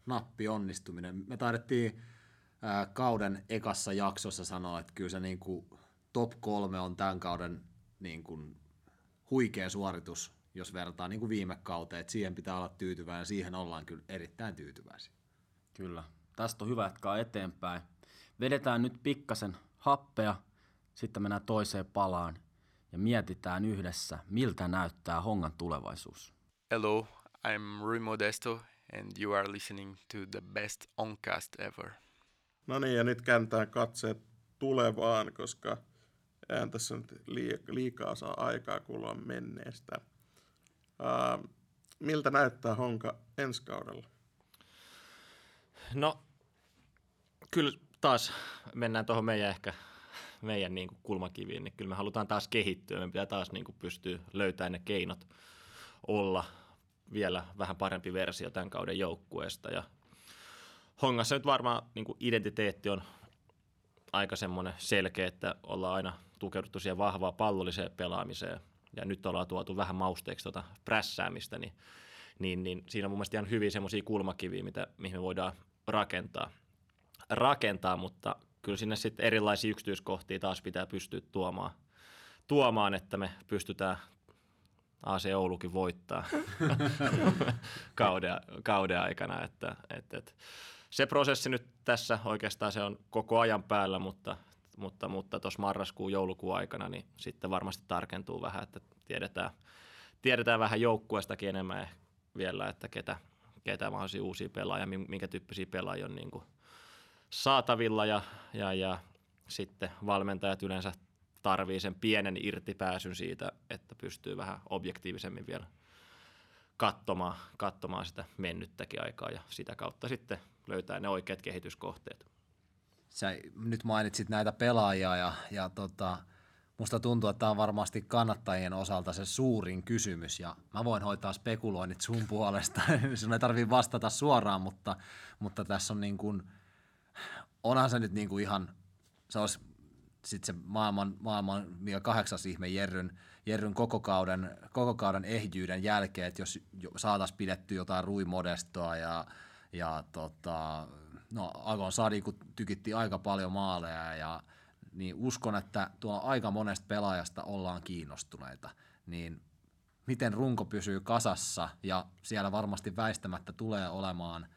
[SPEAKER 1] nappi onnistuminen. Me taidettiin ää, kauden ekassa jaksossa sanoa, että kyllä se niin kuin top kolme on tämän kauden niin kuin huikea suoritus, jos vertaa niin kuin viime kauteen, että siihen pitää olla tyytyväinen ja siihen ollaan kyllä erittäin tyytyväisiä.
[SPEAKER 5] Kyllä. Tästä on hyvä jatkaa eteenpäin. Vedetään nyt pikkasen happea, sitten mennään toiseen palaan ja mietitään yhdessä, miltä näyttää Hongan tulevaisuus.
[SPEAKER 6] Hello, I'm Rui Modesto and you are listening to the best oncast ever.
[SPEAKER 4] No niin, ja nyt kääntää katseet tulevaan, koska eihän tässä nyt liikaa saa aikaa kulua menneestä. Uh, miltä näyttää Honka ensi kaudella?
[SPEAKER 3] No, kyllä taas mennään tuohon meidän ehkä meidän niin kuin kulmakiviin, niin kyllä me halutaan taas kehittyä. Me pitää taas niin kuin pystyä löytämään ne keinot olla vielä vähän parempi versio tämän kauden joukkueesta. Ja Hongassa nyt varmaan niin kuin identiteetti on aika semmoinen selkeä, että ollaan aina tukeuduttu siihen vahvaa pallolliseen pelaamiseen. Ja nyt ollaan tuotu vähän mausteeksi tuota prässäämistä, niin, niin, niin siinä on mun mielestä ihan hyvin semmoisia kulmakiviä, mitä, mihin me voidaan rakentaa. rakentaa, mutta kyllä sinne sitten erilaisia yksityiskohtia taas pitää pystyä tuomaan, tuomaan että me pystytään AC Oulukin voittaa *laughs* kauden, kauden aikana. Että, että, että se prosessi nyt tässä oikeastaan se on koko ajan päällä, mutta mutta, mutta marraskuun, joulukuun aikana niin sitten varmasti tarkentuu vähän, että tiedetään, tiedetään vähän joukkueestakin enemmän vielä, että ketä, ketä mahdollisia uusia pelaajia, minkä tyyppisiä pelaajia on niin kuin saatavilla ja, ja, ja sitten valmentajat yleensä tarvii sen pienen irtipääsyn siitä, että pystyy vähän objektiivisemmin vielä katsomaan, katsomaan sitä mennyttäkin aikaa ja sitä kautta sitten löytää ne oikeat kehityskohteet.
[SPEAKER 1] Sä nyt mainitsit näitä pelaajia ja, ja tota, musta tuntuu, että tämä on varmasti kannattajien osalta se suurin kysymys ja mä voin hoitaa spekuloinnit sun puolesta. *laughs* Sun ei tarvitse vastata suoraan, mutta, mutta tässä on niin kuin, onhan se nyt niin kuin ihan, se olisi sitten se maailman, maailman mikä kahdeksas ihme Jerryn, Jerryn koko, kauden, koko kauden ehjyyden jälkeen, että jos saataisiin pidetty jotain ruimodestoa ja, ja tota, no Agon Sadiku tykitti aika paljon maaleja ja niin uskon, että tuo aika monesta pelaajasta ollaan kiinnostuneita, niin miten runko pysyy kasassa ja siellä varmasti väistämättä tulee olemaan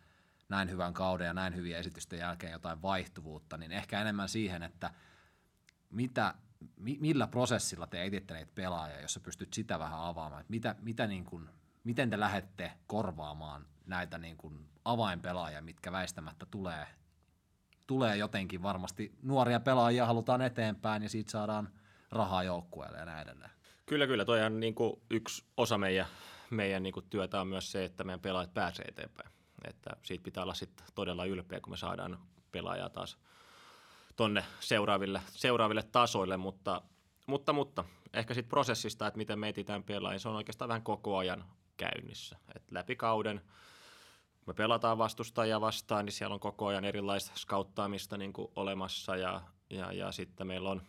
[SPEAKER 1] näin hyvän kauden ja näin hyviä esitysten jälkeen jotain vaihtuvuutta, niin ehkä enemmän siihen, että mitä, mi, millä prosessilla te etitte niitä pelaajia, jos sä pystyt sitä vähän avaamaan, että mitä, mitä niin kuin, miten te lähdette korvaamaan näitä niin kuin avainpelaajia, mitkä väistämättä tulee, tulee jotenkin varmasti. Nuoria pelaajia halutaan eteenpäin ja siitä saadaan rahaa joukkueelle ja näin edelleen.
[SPEAKER 3] Kyllä, kyllä. Toi on niin kuin yksi osa meidän, meidän niin kuin työtä on myös se, että meidän pelaajat pääsee eteenpäin. Että siitä pitää olla sitten todella ylpeä, kun me saadaan pelaajaa taas tonne seuraaville, seuraaville tasoille, mutta, mutta, mutta ehkä sitten prosessista, että miten me etitään pelaajia, se on oikeastaan vähän koko ajan käynnissä. Et läpi kauden, kun me pelataan vastustajia vastaan, niin siellä on koko ajan erilaista skauttaamista niin kuin olemassa ja, ja, ja sitten meillä on,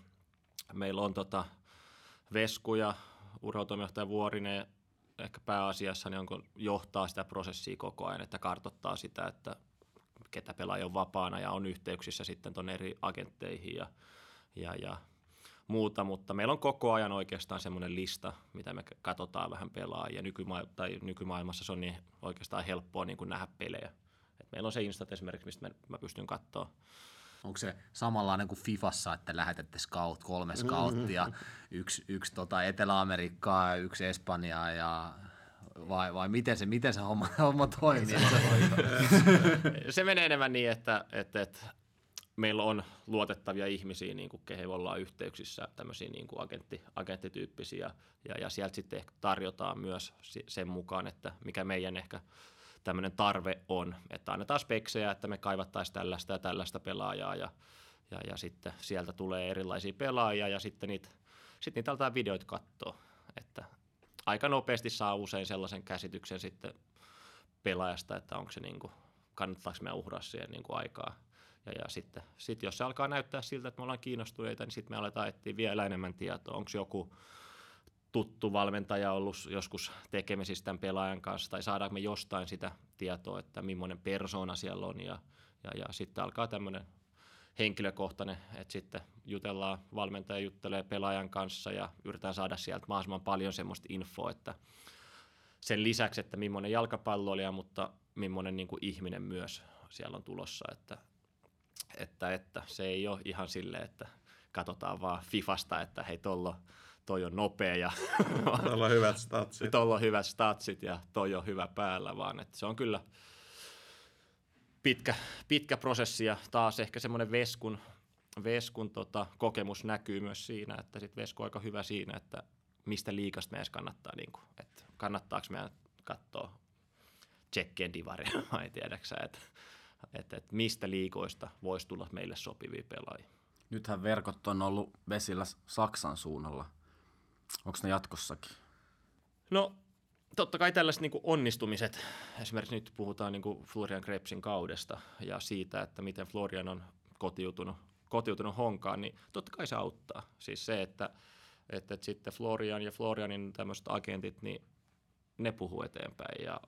[SPEAKER 3] meillä on tota Vesku ja urheilutoimijohtaja Vuorinen ehkä pääasiassa niin onko johtaa sitä prosessia koko ajan, että kartottaa sitä, että ketä pelaaja on vapaana ja on yhteyksissä sitten tuonne eri agentteihin ja, ja, ja muuta, mutta meillä on koko ajan oikeastaan semmoinen lista, mitä me katsotaan vähän pelaajia. Nykyma- tai nykymaailmassa se on niin oikeastaan helppoa niin kuin nähdä pelejä. Et meillä on se Instat esimerkiksi, mistä mä, pystyn katsoa
[SPEAKER 1] Onko se samanlainen kuin Fifassa, että lähetätte scout, kolme scouttia, yksi, yksi tota Etelä-Amerikkaa, yksi Espanjaa ja vai, vai miten se, miten se homma, homma toimii?
[SPEAKER 3] se menee enemmän niin, että, että, että meillä on luotettavia ihmisiä, niin kuin kehen ollaan yhteyksissä, tämmöisiä niin kuin agentti, agenttityyppisiä, ja, ja sieltä sitten tarjotaan myös sen mukaan, että mikä meidän ehkä tämmöinen tarve on, että annetaan speksejä, että me kaivattaisiin tällaista ja tällaista pelaajaa, ja, ja, ja sitten sieltä tulee erilaisia pelaajia, ja sitten niitä, sitten niitä aletaan videoita katsoa, että aika nopeasti saa usein sellaisen käsityksen sitten pelaajasta, että onko se niin kuin, kannattaako me uhraa siihen niin kuin aikaa, ja, ja sitten sit jos se alkaa näyttää siltä, että me ollaan kiinnostuneita, niin sitten me aletaan etsiä vielä enemmän tietoa. Onko joku tuttu valmentaja ollut joskus tekemisissä tämän pelaajan kanssa, tai saadaanko me jostain sitä tietoa, että millainen persona siellä on, ja, ja, ja sitten alkaa tämmöinen henkilökohtainen, että sitten jutellaan, valmentaja juttelee pelaajan kanssa ja yritetään saada sieltä mahdollisimman paljon semmoista infoa, että sen lisäksi, että millainen jalkapalloilija, mutta millainen niin kuin ihminen myös siellä on tulossa, että että, että se ei ole ihan silleen, että katsotaan vaan Fifasta, että hei tollo, toi on nopea ja *laughs*
[SPEAKER 4] Tuolla on hyvät statsit.
[SPEAKER 3] Tuolla on hyvät statsit ja toi on hyvä päällä, vaan että se on kyllä pitkä, pitkä prosessi ja taas ehkä semmoinen Veskun, Veskun tota, kokemus näkyy myös siinä, että sit Vesku on aika hyvä siinä, että mistä liikasta meidän kannattaa, niin kuin, että kannattaako meidän katsoa Tsekkien divaria *laughs* vai tiedäksä, että että, että mistä liikoista voisi tulla meille sopivia pelaajia.
[SPEAKER 5] Nythän verkot on ollut vesillä Saksan suunnalla. Onko ne jatkossakin?
[SPEAKER 3] No totta kai tällaiset niin onnistumiset, esimerkiksi nyt puhutaan niin Florian Krebsin kaudesta ja siitä, että miten Florian on kotiutunut, kotiutunut honkaan, niin totta kai se auttaa. Siis se, että, että, että sitten Florian ja Florianin tämmöiset agentit, niin ne puhuu eteenpäin ja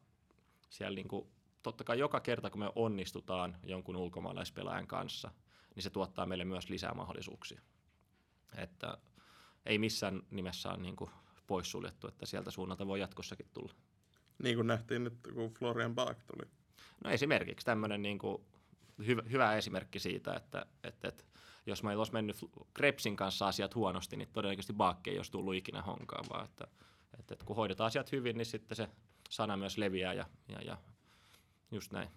[SPEAKER 3] siellä niin kuin totta kai joka kerta, kun me onnistutaan jonkun ulkomaalaispelaajan kanssa, niin se tuottaa meille myös lisää mahdollisuuksia. Että ei missään nimessä ole niin kuin poissuljettu, että sieltä suunnalta voi jatkossakin tulla.
[SPEAKER 4] Niin kuin nähtiin nyt, kun Florian Bach tuli.
[SPEAKER 3] No esimerkiksi tämmöinen niin kuin hyvä, hyvä esimerkki siitä, että, että, että jos meillä olisi mennyt Krebsin kanssa asiat huonosti, niin todennäköisesti Bach ei olisi tullut ikinä honkaan, vaan että, että, että kun hoidetaan asiat hyvin, niin sitten se sana myös leviää ja, ja, ja Just näin.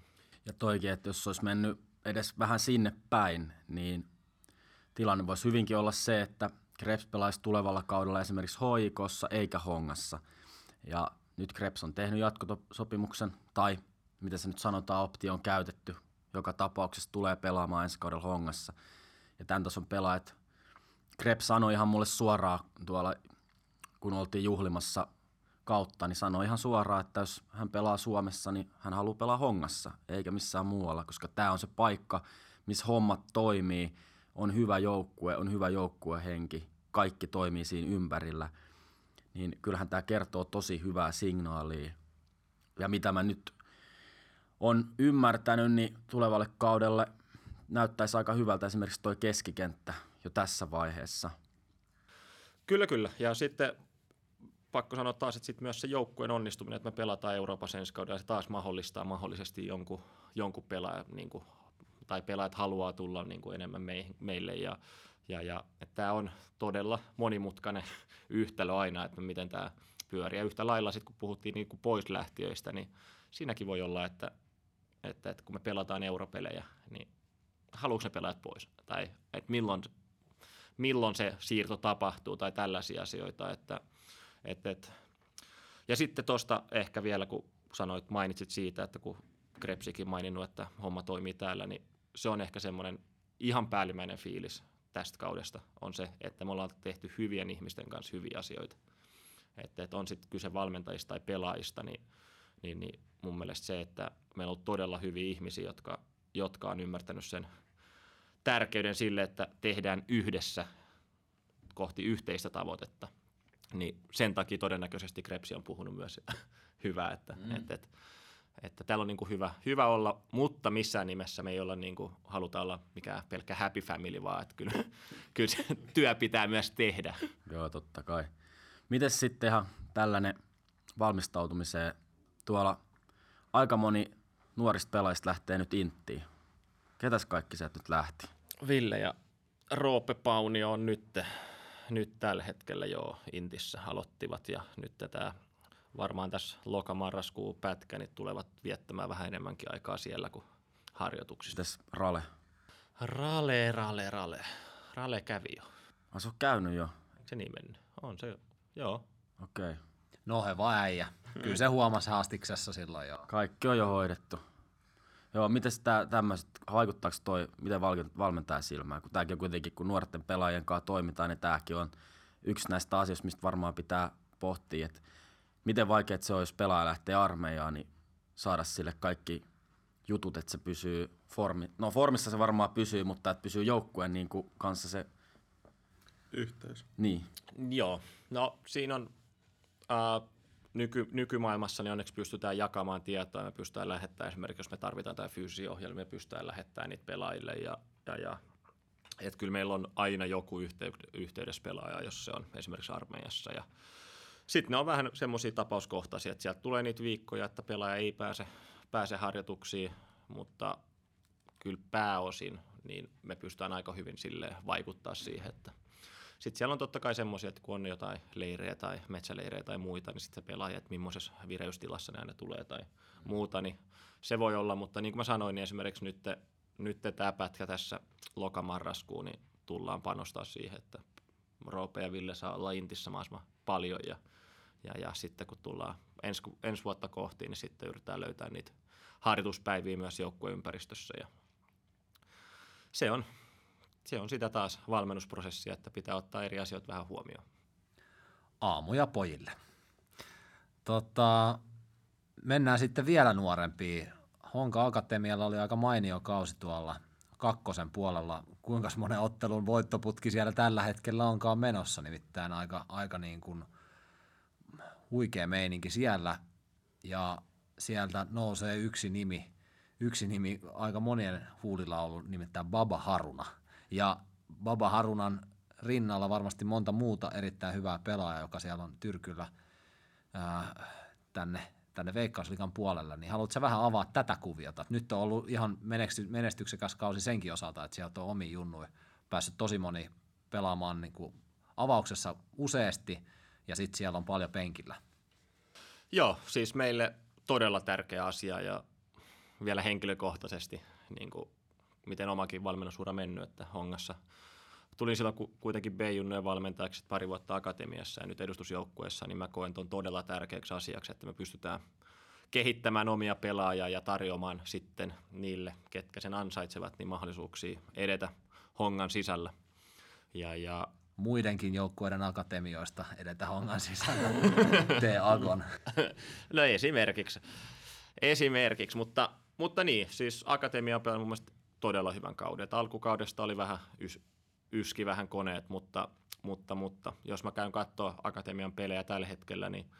[SPEAKER 5] Ja toikin, että jos olisi mennyt edes vähän sinne päin, niin tilanne voisi hyvinkin olla se, että Krebs pelaisi tulevalla kaudella esimerkiksi hoikossa eikä Hongassa. Ja nyt Krebs on tehnyt jatkosopimuksen, tai mitä se nyt sanotaan, optio on käytetty. Joka tapauksessa tulee pelaamaan ensi kaudella Hongassa. Ja tämän tason pelaajat, Krebs sanoi ihan mulle suoraan tuolla, kun oltiin juhlimassa kautta, niin sanoi ihan suoraan, että jos hän pelaa Suomessa, niin hän haluaa pelaa Hongassa, eikä missään muualla, koska tämä on se paikka, missä hommat toimii, on hyvä joukkue, on hyvä joukkuehenki, kaikki toimii siinä ympärillä, niin kyllähän tämä kertoo tosi hyvää signaalia. Ja mitä mä nyt on ymmärtänyt, niin tulevalle kaudelle näyttäisi aika hyvältä esimerkiksi tuo keskikenttä jo tässä vaiheessa.
[SPEAKER 3] Kyllä, kyllä. Ja sitten pakko sanoa taas, että sit myös se joukkueen onnistuminen, että me pelataan Euroopassa ensi kaudella, se taas mahdollistaa mahdollisesti jonkun, jonkun pelaajan, niin kuin, tai pelaajat haluaa tulla niin kuin enemmän me, meille. Ja, ja, ja tämä on todella monimutkainen *laughs* yhtälö aina, että miten tämä pyörii. Ja yhtä lailla sitten kun puhuttiin niin kuin poislähtiöistä, niin siinäkin voi olla, että, että, että kun me pelataan europelejä, niin haluatko ne pelaajat pois? Tai että milloin, milloin se siirto tapahtuu tai tällaisia asioita, että – et, et. Ja sitten tuosta ehkä vielä, kun sanoit, mainitsit siitä, että kun Krepsikin maininnut, että homma toimii täällä, niin se on ehkä semmoinen ihan päällimmäinen fiilis tästä kaudesta on se, että me ollaan tehty hyvien ihmisten kanssa hyviä asioita. Että, että on sitten kyse valmentajista tai pelaajista, niin, niin, niin mun mielestä se, että meillä on todella hyviä ihmisiä, jotka, jotka on ymmärtänyt sen tärkeyden sille, että tehdään yhdessä kohti yhteistä tavoitetta. Niin sen takia todennäköisesti Krepsi on puhunut myös *laughs* hyvää, että, mm. että, että, että täällä on niin kuin hyvä, hyvä olla, mutta missään nimessä me ei olla niin kuin, haluta olla mikään pelkkä happy family, vaan että kyllä, *laughs* kyllä se työ pitää myös tehdä.
[SPEAKER 5] Joo, totta kai. Miten sitten ihan tällainen valmistautumiseen? Tuolla aika moni nuorista pelaajista lähtee nyt inttiin. Ketäs kaikki sieltä nyt lähti?
[SPEAKER 3] Ville ja Roope Paunio on nyt, nyt tällä hetkellä jo Intissä aloittivat ja nyt tämä varmaan tässä lokamarraskuun pätkä niin tulevat viettämään vähän enemmänkin aikaa siellä kuin harjoituksissa.
[SPEAKER 5] Mites Rale?
[SPEAKER 3] Rale, rale, rale. Rale kävi jo.
[SPEAKER 5] Se on käynyt jo?
[SPEAKER 3] Eikö se niin mennyt? On se, joo.
[SPEAKER 5] Okei. Okay.
[SPEAKER 1] No he vaan äijä. Kyllä se huomasi haastiksessa silloin jo.
[SPEAKER 5] Kaikki on jo hoidettu. Joo, miten tämmöiset, vaikuttaako toi, miten valmentaa silmään, kun tämäkin on kuitenkin, kun nuorten pelaajien kanssa toimitaan, niin tämäkin on yksi näistä asioista, mistä varmaan pitää pohtia, että miten vaikeaa se on, jos pelaaja lähtee armeijaan, niin saada sille kaikki jutut, että se pysyy formi. No formissa se varmaan pysyy, mutta että pysyy joukkueen niin kuin kanssa se...
[SPEAKER 4] Yhteys.
[SPEAKER 5] Niin.
[SPEAKER 3] Joo, no siinä on äh, nyky, nykymaailmassa niin onneksi pystytään jakamaan tietoa me pystytään lähettämään esimerkiksi, jos me tarvitaan tai fyysisiä ohjelmia, me pystytään lähettämään niitä pelaajille ja, ja, ja. Että kyllä meillä on aina joku yhteydessä pelaaja, jos se on esimerkiksi armeijassa ja sitten ne on vähän semmoisia tapauskohtaisia, että sieltä tulee niitä viikkoja, että pelaaja ei pääse, pääse harjoituksiin, mutta kyllä pääosin niin me pystytään aika hyvin sille vaikuttaa siihen, että sitten siellä on totta kai semmoisia, että kun on jotain leirejä tai metsäleirejä tai muita, niin sitten se pelaaja, että millaisessa vireystilassa ne aina tulee tai muuta, niin se voi olla, mutta niin kuin mä sanoin, niin esimerkiksi nyt, nyt tämä pätkä tässä lokamarraskuun, niin tullaan panostaa siihen, että Roope ja Ville saa olla intissä mahdollisimman paljon ja, ja, ja sitten kun tullaan ensi, ensi vuotta kohti, niin sitten yritetään löytää niitä harjoituspäiviä myös joukkueympäristössä ja se on, se on sitä taas valmennusprosessia, että pitää ottaa eri asioita vähän huomioon.
[SPEAKER 1] Aamuja pojille. Tota, mennään sitten vielä nuorempiin. Honka Akatemialla oli aika mainio kausi tuolla kakkosen puolella. Kuinka monen ottelun voittoputki siellä tällä hetkellä onkaan menossa, nimittäin aika, aika niin kuin huikea meininki siellä. Ja sieltä nousee yksi nimi, yksi nimi aika monien huulilla ollut, nimittäin Baba Haruna – ja Baba Harunan rinnalla varmasti monta muuta erittäin hyvää pelaajaa, joka siellä on tyrkyllä ää, tänne, tänne Veikkauslikan puolelle, niin haluatko vähän avaa tätä kuviota? Nyt on ollut ihan menestyksekäs kausi senkin osalta, että sieltä on omi junnuja päässyt tosi moni pelaamaan niin kuin avauksessa useasti, ja sitten siellä on paljon penkillä.
[SPEAKER 3] Joo, siis meille todella tärkeä asia, ja vielä henkilökohtaisesti niin kuin miten omakin valmennusura mennyt, että Hongassa tulin silloin kuitenkin B-junnojen valmentajaksi pari vuotta akatemiassa ja nyt edustusjoukkueessa, niin mä koen tuon todella tärkeäksi asiaksi, että me pystytään kehittämään omia pelaajia ja tarjoamaan sitten niille, ketkä sen ansaitsevat, niin mahdollisuuksia edetä Hongan sisällä. Ja, ja
[SPEAKER 1] muidenkin joukkueiden akatemioista edetä Hongan sisällä, *laughs* tee Agon.
[SPEAKER 3] no esimerkiksi, esimerkiksi mutta, mutta niin, siis akatemia on mun mielestä todella hyvän kauden. Et alkukaudesta oli vähän ys, yski vähän koneet, mutta, mutta, mutta jos mä käyn katsoa Akatemian pelejä tällä hetkellä, niin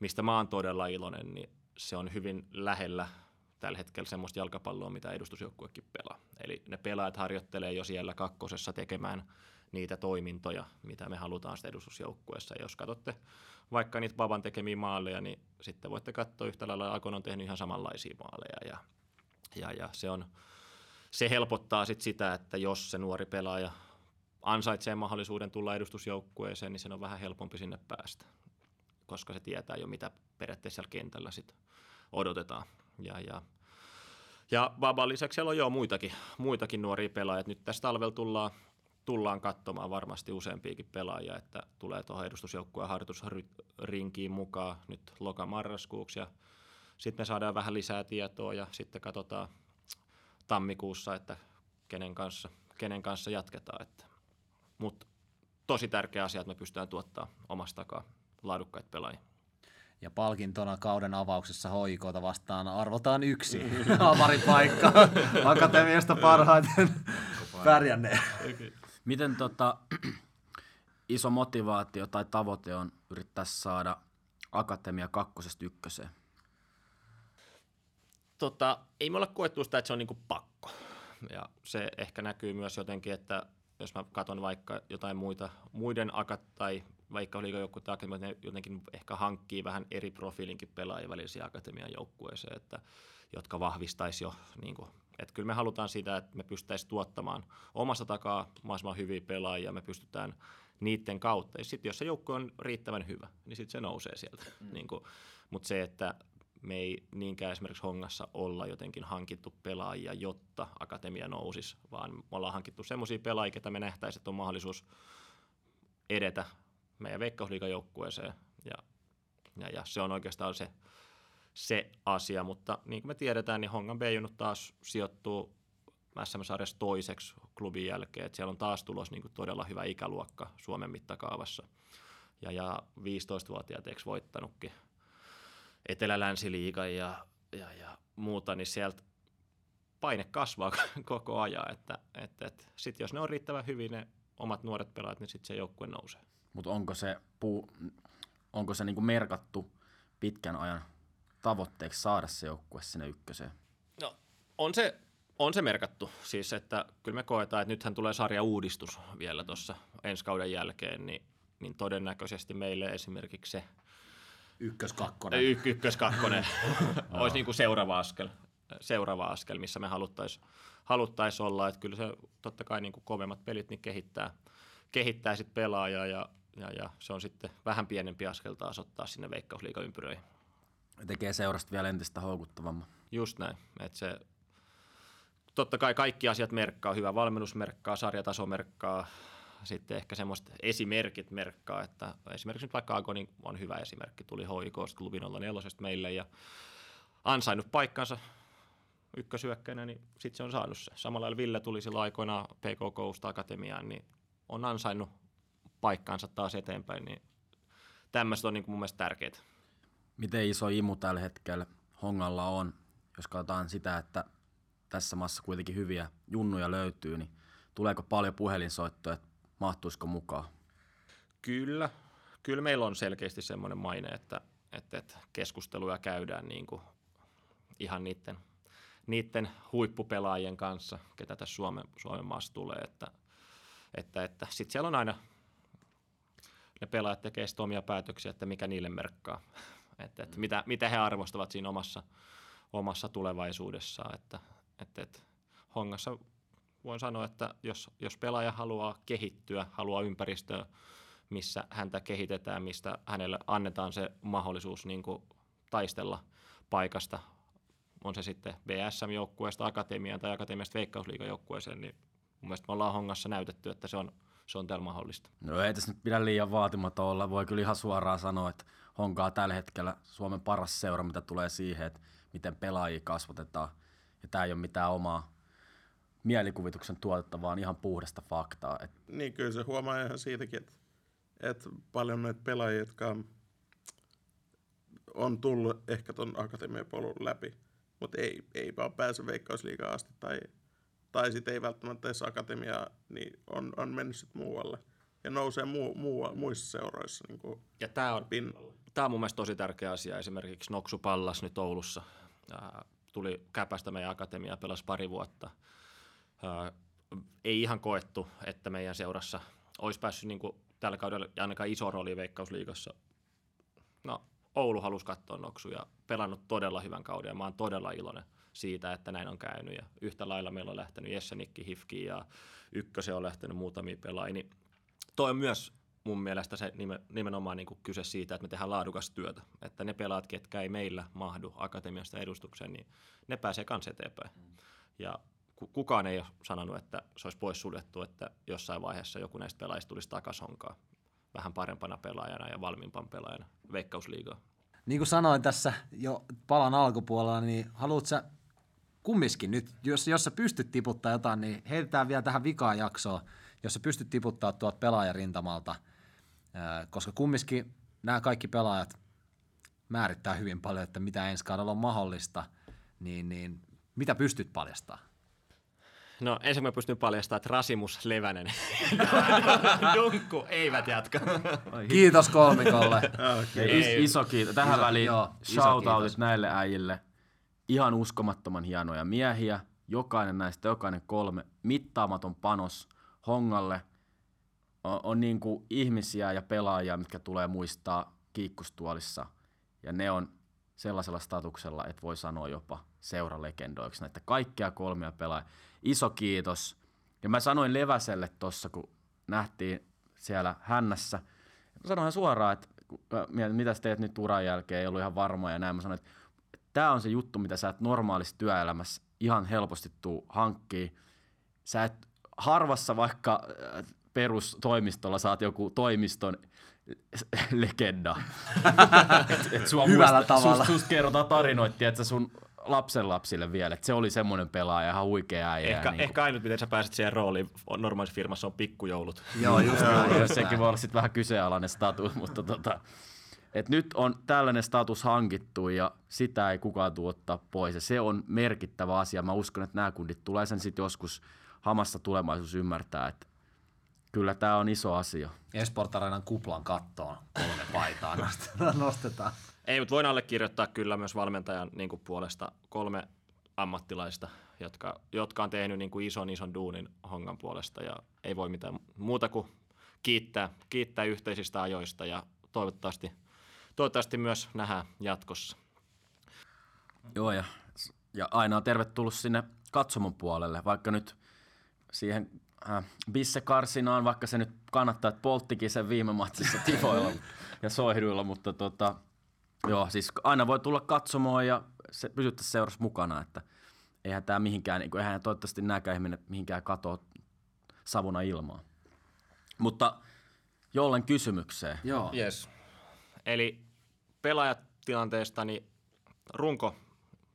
[SPEAKER 3] mistä mä oon todella iloinen, niin se on hyvin lähellä tällä hetkellä semmoista jalkapalloa, mitä edustusjoukkuekin pelaa. Eli ne pelaajat harjoittelee jo siellä kakkosessa tekemään niitä toimintoja, mitä me halutaan sitä edustusjoukkueessa. Jos katsotte vaikka niitä Baban tekemiä maaleja, niin sitten voitte katsoa yhtä lailla, Akon on tehnyt ihan samanlaisia maaleja. Ja, ja, ja se on, se helpottaa sit sitä, että jos se nuori pelaaja ansaitsee mahdollisuuden tulla edustusjoukkueeseen, niin sen on vähän helpompi sinne päästä, koska se tietää jo, mitä periaatteessa siellä kentällä sit odotetaan. Ja, ja, ja Baban lisäksi siellä on jo muitakin, muitakin nuoria pelaajia. Nyt tässä talvella tullaan, tullaan katsomaan varmasti useampiakin pelaajia, että tulee tuohon edustusjoukkueen harjoitusrinkiin mukaan nyt loka-marraskuuksi ja sitten me saadaan vähän lisää tietoa ja sitten katsotaan tammikuussa, että kenen kanssa, kenen kanssa jatketaan. Mutta tosi tärkeä asia, että me pystytään tuottaa omasta takaa laadukkaita pelaajia.
[SPEAKER 1] Ja palkintona kauden avauksessa hoikota vastaan arvotaan yksi *laughs* avaripaikka *laughs* akatemiasta parhaiten pärjänne.
[SPEAKER 5] Miten tota, *clears throat* iso motivaatio tai tavoite on yrittää saada Akatemia kakkosesta ykköseen?
[SPEAKER 3] Tota, ei me olla koettu sitä, että se on niinku pakko. Ja se ehkä näkyy myös jotenkin, että jos mä katson vaikka jotain muita, muiden akat tai vaikka liikajoukkueiden akatemiat, ne jotenkin ehkä hankkii vähän eri profiilinkin pelaajia välisiä akatemian joukkueeseen, että, jotka vahvistaisi jo, niin kuin, että kyllä me halutaan sitä, että me pystyttäisiin tuottamaan omasta takaa mahdollisimman hyviä pelaajia, me pystytään niiden kautta. Ja sitten jos se joukkue on riittävän hyvä, niin sitten se nousee sieltä. Mm. Niin kuin, mutta se, että me ei niinkään esimerkiksi Hongassa olla jotenkin hankittu pelaajia, jotta akatemia nousisi, vaan me ollaan hankittu semmoisia pelaajia, että me nähtäisiin, että on mahdollisuus edetä meidän veikkausliikajoukkueeseen. Ja, ja, ja, se on oikeastaan se, se asia, mutta niin kuin me tiedetään, niin Hongan B-junut taas sijoittuu SM-sarjassa toiseksi klubin jälkeen, että siellä on taas tulos niin kuin todella hyvä ikäluokka Suomen mittakaavassa. Ja, ja 15-vuotiaat eikö voittanutkin Etelä-Länsiliigan ja, ja, ja muuta, niin sieltä paine kasvaa *laughs* koko ajan. Että, että, että sitten jos ne on riittävän hyvin ne omat nuoret pelaajat, niin sitten se joukkue nousee.
[SPEAKER 5] Mutta onko se, puu, onko se niinku merkattu pitkän ajan tavoitteeksi saada se joukkue sinne ykköseen?
[SPEAKER 3] No, on se, on se merkattu. Siis, että kyllä me koetaan, että nythän tulee sarja uudistus vielä tuossa ensi kauden jälkeen, niin, niin todennäköisesti meille esimerkiksi se
[SPEAKER 1] Ykkös-kakkonen.
[SPEAKER 3] Y- ykkös-kakkonen *laughs* *laughs* olisi niin kuin seuraava askel, seuraava askel, missä me haluttaisiin haluttais olla. Että kyllä se totta kai niin kuin kovemmat pelit niin kehittää, kehittää sit pelaajaa ja, ja, ja, se on sitten vähän pienempi askel taas ottaa sinne veikkausliigaympyröihin.
[SPEAKER 5] Tekee seurasta vielä entistä houkuttavamman.
[SPEAKER 3] Just näin. Että se, totta kai kaikki asiat merkkaa, hyvä valmennus merkkaa, sarjataso merkkaa, sitten ehkä semmoista esimerkit merkkaa, että esimerkiksi nyt vaikka Agoni on hyvä esimerkki, tuli HIK klubin 04 meille ja ansainnut paikkansa ykkösyökkäinä, niin sitten se on saanut se. Samalla Ville tuli silloin aikoina PKK Akatemiaan, niin on ansainnut paikkaansa taas eteenpäin, niin tämmöistä on niin kuin mun mielestä tärkeää.
[SPEAKER 5] Miten iso imu tällä hetkellä Hongalla on, jos katsotaan sitä, että tässä maassa kuitenkin hyviä junnuja löytyy, niin tuleeko paljon puhelinsoittoja, että mahtuisiko mukaan?
[SPEAKER 3] Kyllä. Kyllä meillä on selkeästi semmoinen maine, että, että, että keskusteluja käydään niin kuin ihan niiden, niiden huippupelaajien kanssa, ketä tässä Suomen, Suomen maassa tulee. Että, että, että sitten siellä on aina, ne pelaajat tekee omia päätöksiä, että mikä niille merkkaa. että, että mitä, mitä he arvostavat siinä omassa, omassa tulevaisuudessaan. Että, että, että Hongassa voin sanoa, että jos, jos pelaaja haluaa kehittyä, haluaa ympäristöä, missä häntä kehitetään, mistä hänelle annetaan se mahdollisuus niin kuin taistella paikasta, on se sitten BSM-joukkueesta akatemiaan tai akatemiasta veikkausliigajoukkueeseen, niin mun mielestä me ollaan hongassa näytetty, että se on, se on täällä mahdollista.
[SPEAKER 5] No ei tässä nyt pidä liian vaatimaton olla. Voi kyllä ihan suoraan sanoa, että Honkaa tällä hetkellä Suomen paras seura, mitä tulee siihen, että miten pelaajia kasvatetaan. Ja tämä ei ole mitään omaa mielikuvituksen tuotetta, vaan ihan puhdasta faktaa. Et...
[SPEAKER 4] Niin, kyllä se huomaa ihan siitäkin, että, että paljon näitä pelaajia, jotka on tullut ehkä ton akatemiapolun läpi, mutta ei, ei vaan pääse veikkausliigaan asti tai, tai sitten ei välttämättä edes akatemiaa, niin on, on mennyt sitten muualle ja nousee muu, muu, muissa seuroissa niin kuin
[SPEAKER 3] ja tämä on,
[SPEAKER 4] pinnalle.
[SPEAKER 3] Tämä on mun mielestä tosi tärkeä asia. Esimerkiksi Noksu Pallas nyt Oulussa. Ää, tuli Käpästä meidän akatemia, pelasi pari vuotta – ei ihan koettu, että meidän seurassa olisi päässyt niin kuin tällä kaudella ainakaan iso rooli Veikkausliigassa. No, Oulu halusi katsoa Noksu ja pelannut todella hyvän kauden ja mä oon todella iloinen siitä, että näin on käynyt. Ja yhtä lailla meillä on lähtenyt Jesse Nikki Hifki ja Ykkösen on lähtenyt muutamia pelaajia. Niin toi on myös mun mielestä se nimenomaan niin kuin kyse siitä, että me tehdään laadukasta työtä. Että ne pelaat, ketkä ei meillä mahdu akatemiasta edustukseen, niin ne pääsee kans eteenpäin. Mm. Ja kukaan ei ole sanonut, että se olisi poissuljettu, että jossain vaiheessa joku näistä pelaajista tulisi takaisin vähän parempana pelaajana ja valmiimpan pelaajana veikkausliigaa.
[SPEAKER 1] Niin kuin sanoin tässä jo palan alkupuolella, niin haluatko sä kumminkin nyt, jos, jos sä pystyt tiputtaa jotain, niin heitetään vielä tähän vikaan jaksoon, jos sä pystyt tiputtaa tuolta pelaajarintamalta, koska kumminkin nämä kaikki pelaajat määrittää hyvin paljon, että mitä ensi kaudella on mahdollista, niin, niin mitä pystyt paljastamaan?
[SPEAKER 3] No ensin mä pystyn paljastamaan, että Rasimus Levänen *laughs* Dunkku eivät jatka.
[SPEAKER 1] Kiitos kolmikolle. *laughs*
[SPEAKER 5] Ei, is, iso kiitos. Tähän
[SPEAKER 1] Iso-
[SPEAKER 5] väliin
[SPEAKER 1] joo,
[SPEAKER 5] shoutoutit näille äijille. Ihan uskomattoman hienoja miehiä. Jokainen näistä, jokainen kolme. Mittaamaton panos Hongalle. On, on niin kuin ihmisiä ja pelaajia, mitkä tulee muistaa kiikkustuolissa. Ja ne on sellaisella statuksella, että voi sanoa jopa seuralegendoiksi näitä kaikkia kolmea pelaajia. Iso kiitos. Ja mä sanoin Leväselle tuossa, kun nähtiin siellä hännässä, Mä sanoin suoraan, että mietin, mitä sä teet nyt uran jälkeen, ei ollut ihan varma ja näin. Mä sanoin, että tämä on se juttu, mitä sä et normaalissa työelämässä ihan helposti tuu hankkii. Sä et harvassa vaikka äh, perustoimistolla saat joku toimiston legenda. *laughs* et, et sua
[SPEAKER 1] Hyvällä
[SPEAKER 5] muista,
[SPEAKER 1] tavalla.
[SPEAKER 5] Sus, sus kerrotaan tarinoitti, että sun lapsenlapsille vielä, että se oli semmoinen pelaaja, ihan huikea äijä.
[SPEAKER 3] Ehkä,
[SPEAKER 5] niin
[SPEAKER 3] ehkä ainut, miten sä pääset siihen rooliin on normaalissa firmassa on pikkujoulut.
[SPEAKER 1] Joo, just näin. Just
[SPEAKER 5] sekin voi olla sitten vähän kyseenalainen status, *laughs* mutta tota, et nyt on tällainen status hankittu ja sitä ei kukaan tuo ottaa pois. Ja se on merkittävä asia. Mä uskon, että nämä kundit tulee sen sitten joskus hamassa tulevaisuus ymmärtää, että kyllä tämä on iso asia.
[SPEAKER 1] Esport Arenan kuplan kattoon kolme paitaa nostetaan.
[SPEAKER 3] Ei, mutta voin allekirjoittaa kyllä myös valmentajan niin kuin puolesta kolme ammattilaista, jotka, jotka on tehnyt niin kuin ison ison duunin hongan puolesta ja ei voi mitään muuta kuin kiittää, kiittää yhteisistä ajoista ja toivottavasti, toivottavasti myös nähdään jatkossa.
[SPEAKER 5] Joo, ja, ja aina on tervetullut sinne katsomon puolelle, vaikka nyt siihen äh, Bisse Karsinaan, vaikka se nyt kannattaa, että polttikin sen viime matsissa tifoilla *laughs* ja soihduilla, mutta tota, joo, siis aina voi tulla katsomoon ja se, pysyttää seurassa mukana, että eihän tämä mihinkään, niin kuin, eihän toivottavasti nämäkään ihmiset mihinkään katoa savuna ilmaa. Mutta jollen kysymykseen.
[SPEAKER 1] Joo.
[SPEAKER 3] Yes. Eli pelaajatilanteesta, niin runko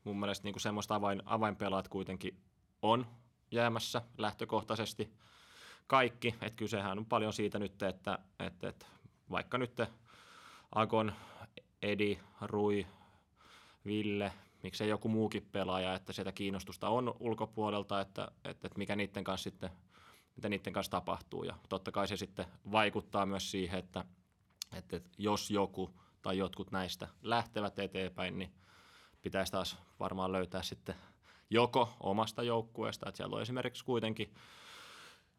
[SPEAKER 3] mun mielestä niin kuin semmoista avain, avainpelaat kuitenkin on jäämässä lähtökohtaisesti kaikki. Että kysehän on paljon siitä nyt, että, että, että vaikka nyt Agon, Edi, Rui, Ville, miksei joku muukin pelaaja, että sieltä kiinnostusta on ulkopuolelta, että, että, että mikä niiden kanssa sitten, mitä niiden kanssa tapahtuu. Ja totta kai se sitten vaikuttaa myös siihen, että, että, että jos joku tai jotkut näistä lähtevät eteenpäin, niin pitäisi taas varmaan löytää sitten joko omasta joukkueesta, että siellä on esimerkiksi kuitenkin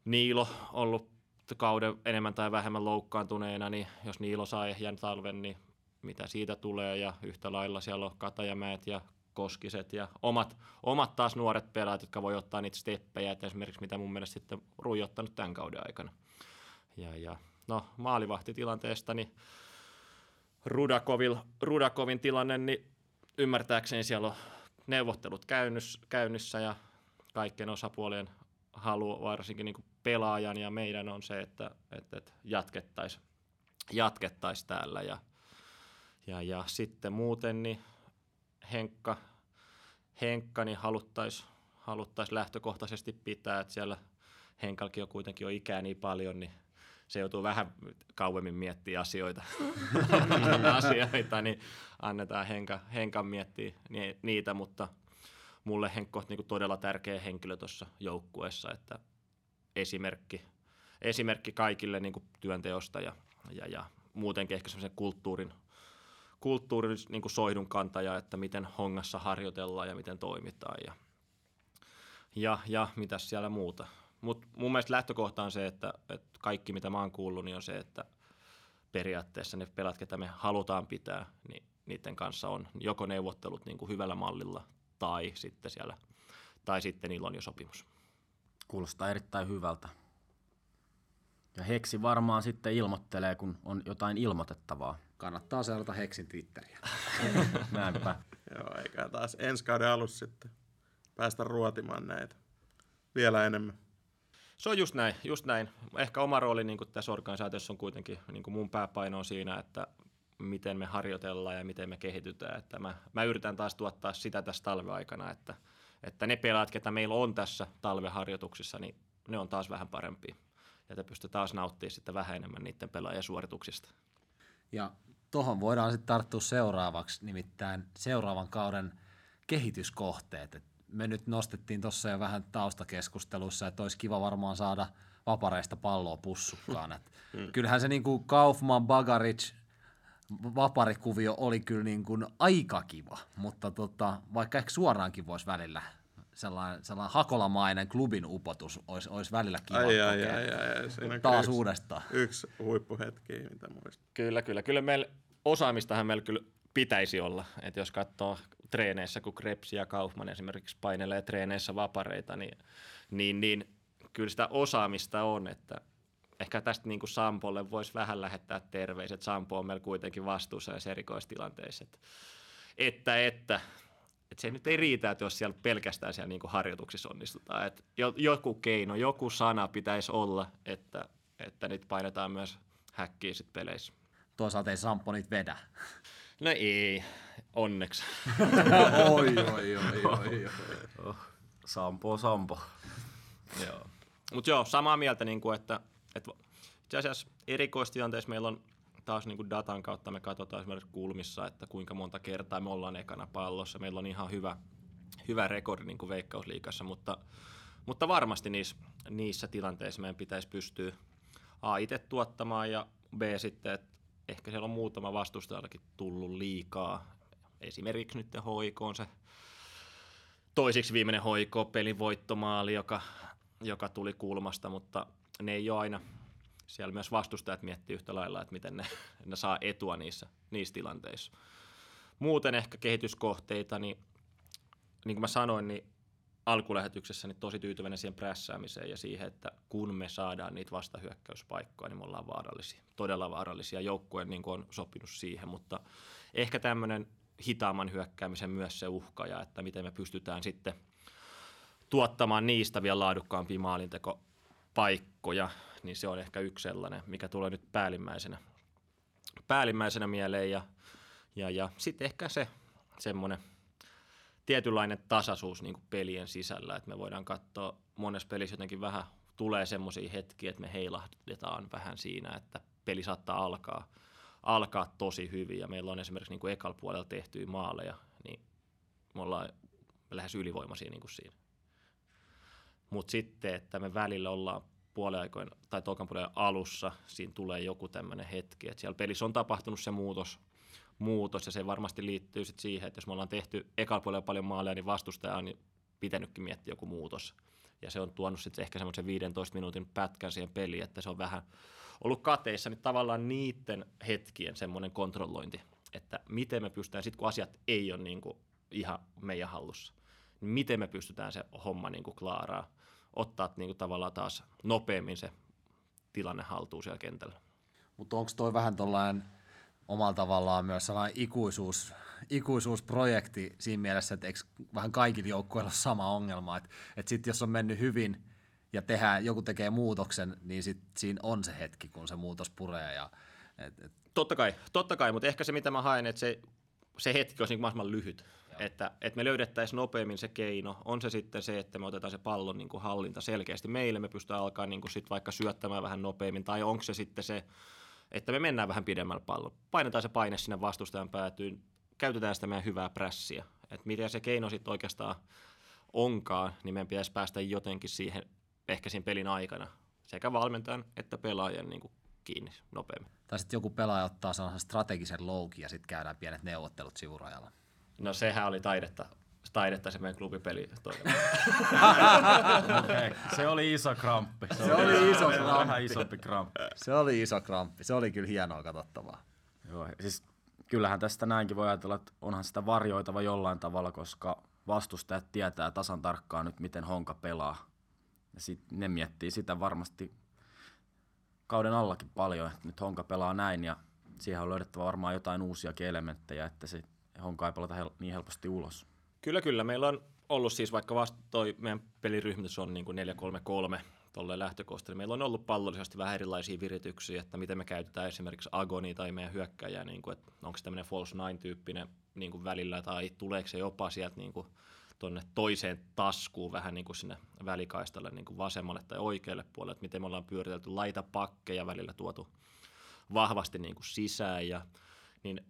[SPEAKER 3] Niilo ollut kauden enemmän tai vähemmän loukkaantuneena, niin jos Niilo saa ehjän talven, niin mitä siitä tulee, ja yhtä lailla siellä on Katajamäet ja Koskiset ja omat, omat taas nuoret pelaajat, jotka voi ottaa niitä steppejä, että esimerkiksi mitä mun mielestä sitten Rui ottanut tämän kauden aikana. Ja, ja no maalivahtitilanteesta, niin Rudakovil, Rudakovin tilanne, niin ymmärtääkseni siellä on neuvottelut käynnys, käynnissä ja kaikkien osapuolien halu, varsinkin niin pelaajan ja meidän on se, että, että, että jatkettaisiin jatkettais täällä. Ja, ja, ja sitten muuten niin Henkka, Henkka niin haluttaisiin haluttais lähtökohtaisesti pitää, että siellä Henkalkin on kuitenkin jo ikää niin paljon, niin se joutuu vähän kauemmin miettimään asioita, *laughs* asioita niin annetaan Henka, Henkan miettiä ni- niitä, mutta mulle Henkko on niin todella tärkeä henkilö tuossa joukkueessa, että esimerkki, esimerkki kaikille niin työnteosta ja, ja, ja muutenkin ehkä semmoisen kulttuurin, kulttuurin niin kuin soidun kantaja, että miten hongassa harjoitellaan ja miten toimitaan ja, ja, ja mitäs siellä muuta. Mutta mun mielestä lähtökohta on se, että, että kaikki mitä mä oon kuullut, niin on se, että periaatteessa ne pelat, ketä me halutaan pitää, niin niiden kanssa on joko neuvottelut niin kuin hyvällä mallilla tai sitten siellä, tai sitten niillä on jo sopimus.
[SPEAKER 5] Kuulostaa erittäin hyvältä. Ja Heksi varmaan sitten ilmoittelee, kun on jotain ilmoitettavaa.
[SPEAKER 1] Kannattaa seurata Heksin Twitteriä. *laughs*
[SPEAKER 5] Näinpä.
[SPEAKER 4] Joo, eikä taas ensi kauden alussa sitten päästä ruotimaan näitä vielä enemmän.
[SPEAKER 3] Se on just näin, just näin. Ehkä oma rooli niin tässä organisaatiossa on kuitenkin, niin mun pääpaino on siinä, että miten me harjoitellaan ja miten me kehitytään. Että mä, mä yritän taas tuottaa sitä tässä talven aikana, että, että ne pelaat, ketä meillä on tässä talveharjoituksissa, niin ne on taas vähän parempia. Ja te pystyy taas nauttimaan sitten vähän enemmän niiden pelaajien suorituksista.
[SPEAKER 1] Ja Tohon voidaan sitten tarttua seuraavaksi, nimittäin seuraavan kauden kehityskohteet. Et me nyt nostettiin tuossa jo vähän taustakeskustelussa, että olisi kiva varmaan saada vapareista palloa pussukkaan. Et *laughs* kyllähän se niinku Kaufman, Bagaric, vaparikuvio oli kyllä niin kuin aika kiva, mutta tota, vaikka ehkä suoraankin voisi välillä sellainen, sellainen hakolamainen klubin upotus olisi, olisi välillä kiva
[SPEAKER 4] Ai, ai,
[SPEAKER 1] kokea.
[SPEAKER 4] ai, ai, ai. Siinä
[SPEAKER 1] Taas
[SPEAKER 4] yksi,
[SPEAKER 1] uudestaan.
[SPEAKER 4] Yksi huippuhetki, mitä muistan.
[SPEAKER 3] Kyllä, kyllä. Kyllä meillä osaamistahan meillä kyllä pitäisi olla. että jos katsoo treeneissä, kun Krebs ja Kaufman esimerkiksi painelee treeneissä vapareita, niin, niin, niin kyllä sitä osaamista on, että ehkä tästä niin kuin Sampolle voisi vähän lähettää terveiset. Sampo on meillä kuitenkin vastuussa näissä erikoistilanteissa. Että, että, että, että se nyt ei riitä, että jos siellä pelkästään siellä niin kuin harjoituksissa onnistutaan. Että jo- joku keino, joku sana pitäisi olla, että, että nyt painetaan myös häkkiä sit peleissä.
[SPEAKER 1] Toisaalta ei Sampo niitä vedä.
[SPEAKER 3] No ei, onneksi. *laughs*
[SPEAKER 1] oi, oi, oi, oi, oi.
[SPEAKER 5] Sampo, Sampo.
[SPEAKER 3] joo. Mutta joo, samaa mieltä, niin kuin, että, että itse asiassa erikoistilanteessa meillä on taas niin kuin datan kautta me katsotaan esimerkiksi kulmissa, että kuinka monta kertaa me ollaan ekana pallossa. Meillä on ihan hyvä, hyvä rekordi niin kuin Veikkausliikassa, mutta, mutta varmasti niissä, niissä tilanteissa meidän pitäisi pystyä A itse tuottamaan ja B sitten, että ehkä siellä on muutama vastustajallakin tullut liikaa. Esimerkiksi nyt hoiko on se toisiksi viimeinen hoiko, pelin voittomaali, joka, joka tuli kulmasta, mutta ne ei ole aina, siellä myös vastustajat miettii yhtä lailla, että miten ne, *laughs* ne saa etua niissä, niissä tilanteissa. Muuten ehkä kehityskohteita, niin niin kuin mä sanoin, niin alkulähetyksessä niin tosi tyytyväinen siihen prässäämiseen ja siihen, että kun me saadaan niitä vastahyökkäyspaikkoja, niin me ollaan vaarallisia, todella vaarallisia. Joukkue niin on sopinut siihen, mutta ehkä tämmöinen hitaamman hyökkäämisen myös se uhka ja että miten me pystytään sitten tuottamaan niistä vielä laadukkaampia maalintekopaikkoja, niin se on ehkä yksi sellainen, mikä tulee nyt päällimmäisenä, päällimmäisenä mieleen ja, ja, ja sitten ehkä se semmoinen tietynlainen tasaisuus niin kuin pelien sisällä, että me voidaan katsoa monessa pelissä jotenkin vähän tulee semmoisia hetkiä, että me heilahdetaan vähän siinä, että peli saattaa alkaa, alkaa tosi hyvin ja meillä on esimerkiksi niin kuin ekal puolella tehtyjä maaleja, niin me ollaan lähes ylivoimaisia niin kuin siinä. Mutta sitten, että me välillä ollaan puoliaikoin tai tokan puolen alussa, siinä tulee joku tämmöinen hetki, että siellä pelissä on tapahtunut se muutos, muutos ja se varmasti liittyy sit siihen, että jos me ollaan tehty ekalla puolella paljon maaleja, niin vastustaja on pitänytkin miettiä joku muutos. Ja se on tuonut sitten ehkä semmoisen 15 minuutin pätkän siihen peliin, että se on vähän ollut kateissa, niin tavallaan niiden hetkien semmoinen kontrollointi, että miten me pystytään, sitten kun asiat ei ole niin kuin ihan meidän hallussa, niin miten me pystytään se homma niin kuin klaaraa, ottaa niin kuin tavallaan taas nopeammin se tilanne haltuun siellä kentällä.
[SPEAKER 1] Mutta onko toi vähän tuollainen omalla tavallaan myös sellainen ikuisuus, ikuisuusprojekti siinä mielessä, että eikö vähän kaikilla joukkueilla ole sama ongelma, että et sitten jos on mennyt hyvin ja tehdään, joku tekee muutoksen, niin sit siinä on se hetki, kun se muutos puree ja et, et,
[SPEAKER 3] Totta kai, totta kai, mutta ehkä se mitä mä haen, että se, se hetki olisi niin mahdollisimman lyhyt. Että, että me löydettäisiin nopeammin se keino. On se sitten se, että me otetaan se pallon niin kuin hallinta selkeästi meille, me pystytään alkaa niin kuin sit vaikka syöttämään vähän nopeammin, tai onko se sitten se, että me mennään vähän pidemmällä pallon. Painetaan se paine sinne vastustajan päätyyn, käytetään sitä meidän hyvää prässiä. Että mitä se keino sitten oikeastaan onkaan, niin meidän pitäisi päästä jotenkin siihen, ehkä siinä pelin aikana, sekä valmentajan että pelaajan niin kuin kiinni nopeammin.
[SPEAKER 1] tai sitten joku pelaaja ottaa sellaisen strategisen loukin ja sitten käydään pienet neuvottelut sivurajalla.
[SPEAKER 3] No sehän oli taidetta, taidetta se meidän klubipeli.
[SPEAKER 5] Okay. Se oli iso kramppi. Se,
[SPEAKER 1] Se oli iso
[SPEAKER 5] se oli
[SPEAKER 1] kramppi.
[SPEAKER 5] Vähän isompi kramppi.
[SPEAKER 1] Se oli iso kramppi, se oli kyllä hienoa katsottavaa.
[SPEAKER 5] Joo, siis kyllähän tästä näinkin voi ajatella, että onhan sitä varjoitava jollain tavalla, koska vastustajat tietää tasan tarkkaan nyt, miten Honka pelaa. Ja sit ne miettii sitä varmasti kauden allakin paljon, että nyt Honka pelaa näin ja siihen on löydettävä varmaan jotain uusiakin elementtejä, että se Honka ei pelata hel- niin helposti ulos.
[SPEAKER 3] Kyllä, kyllä. Meillä on ollut siis, vaikka vasta toi meidän peliryhmitys on niin kuin 4-3-3 tolleen lähtökohtaisesti, meillä on ollut pallollisesti vähän erilaisia virityksiä, että miten me käytetään esimerkiksi Agoni tai meidän hyökkäjää, niin kuin, että onko se tämmöinen false nine-tyyppinen niin kuin välillä, tai tuleeko se jopa sieltä niin kuin tuonne toiseen taskuun vähän niin kuin sinne välikaistalle niin kuin vasemmalle tai oikealle puolelle, että miten me ollaan pyöritelty laitapakkeja välillä tuotu vahvasti niin kuin sisään ja niin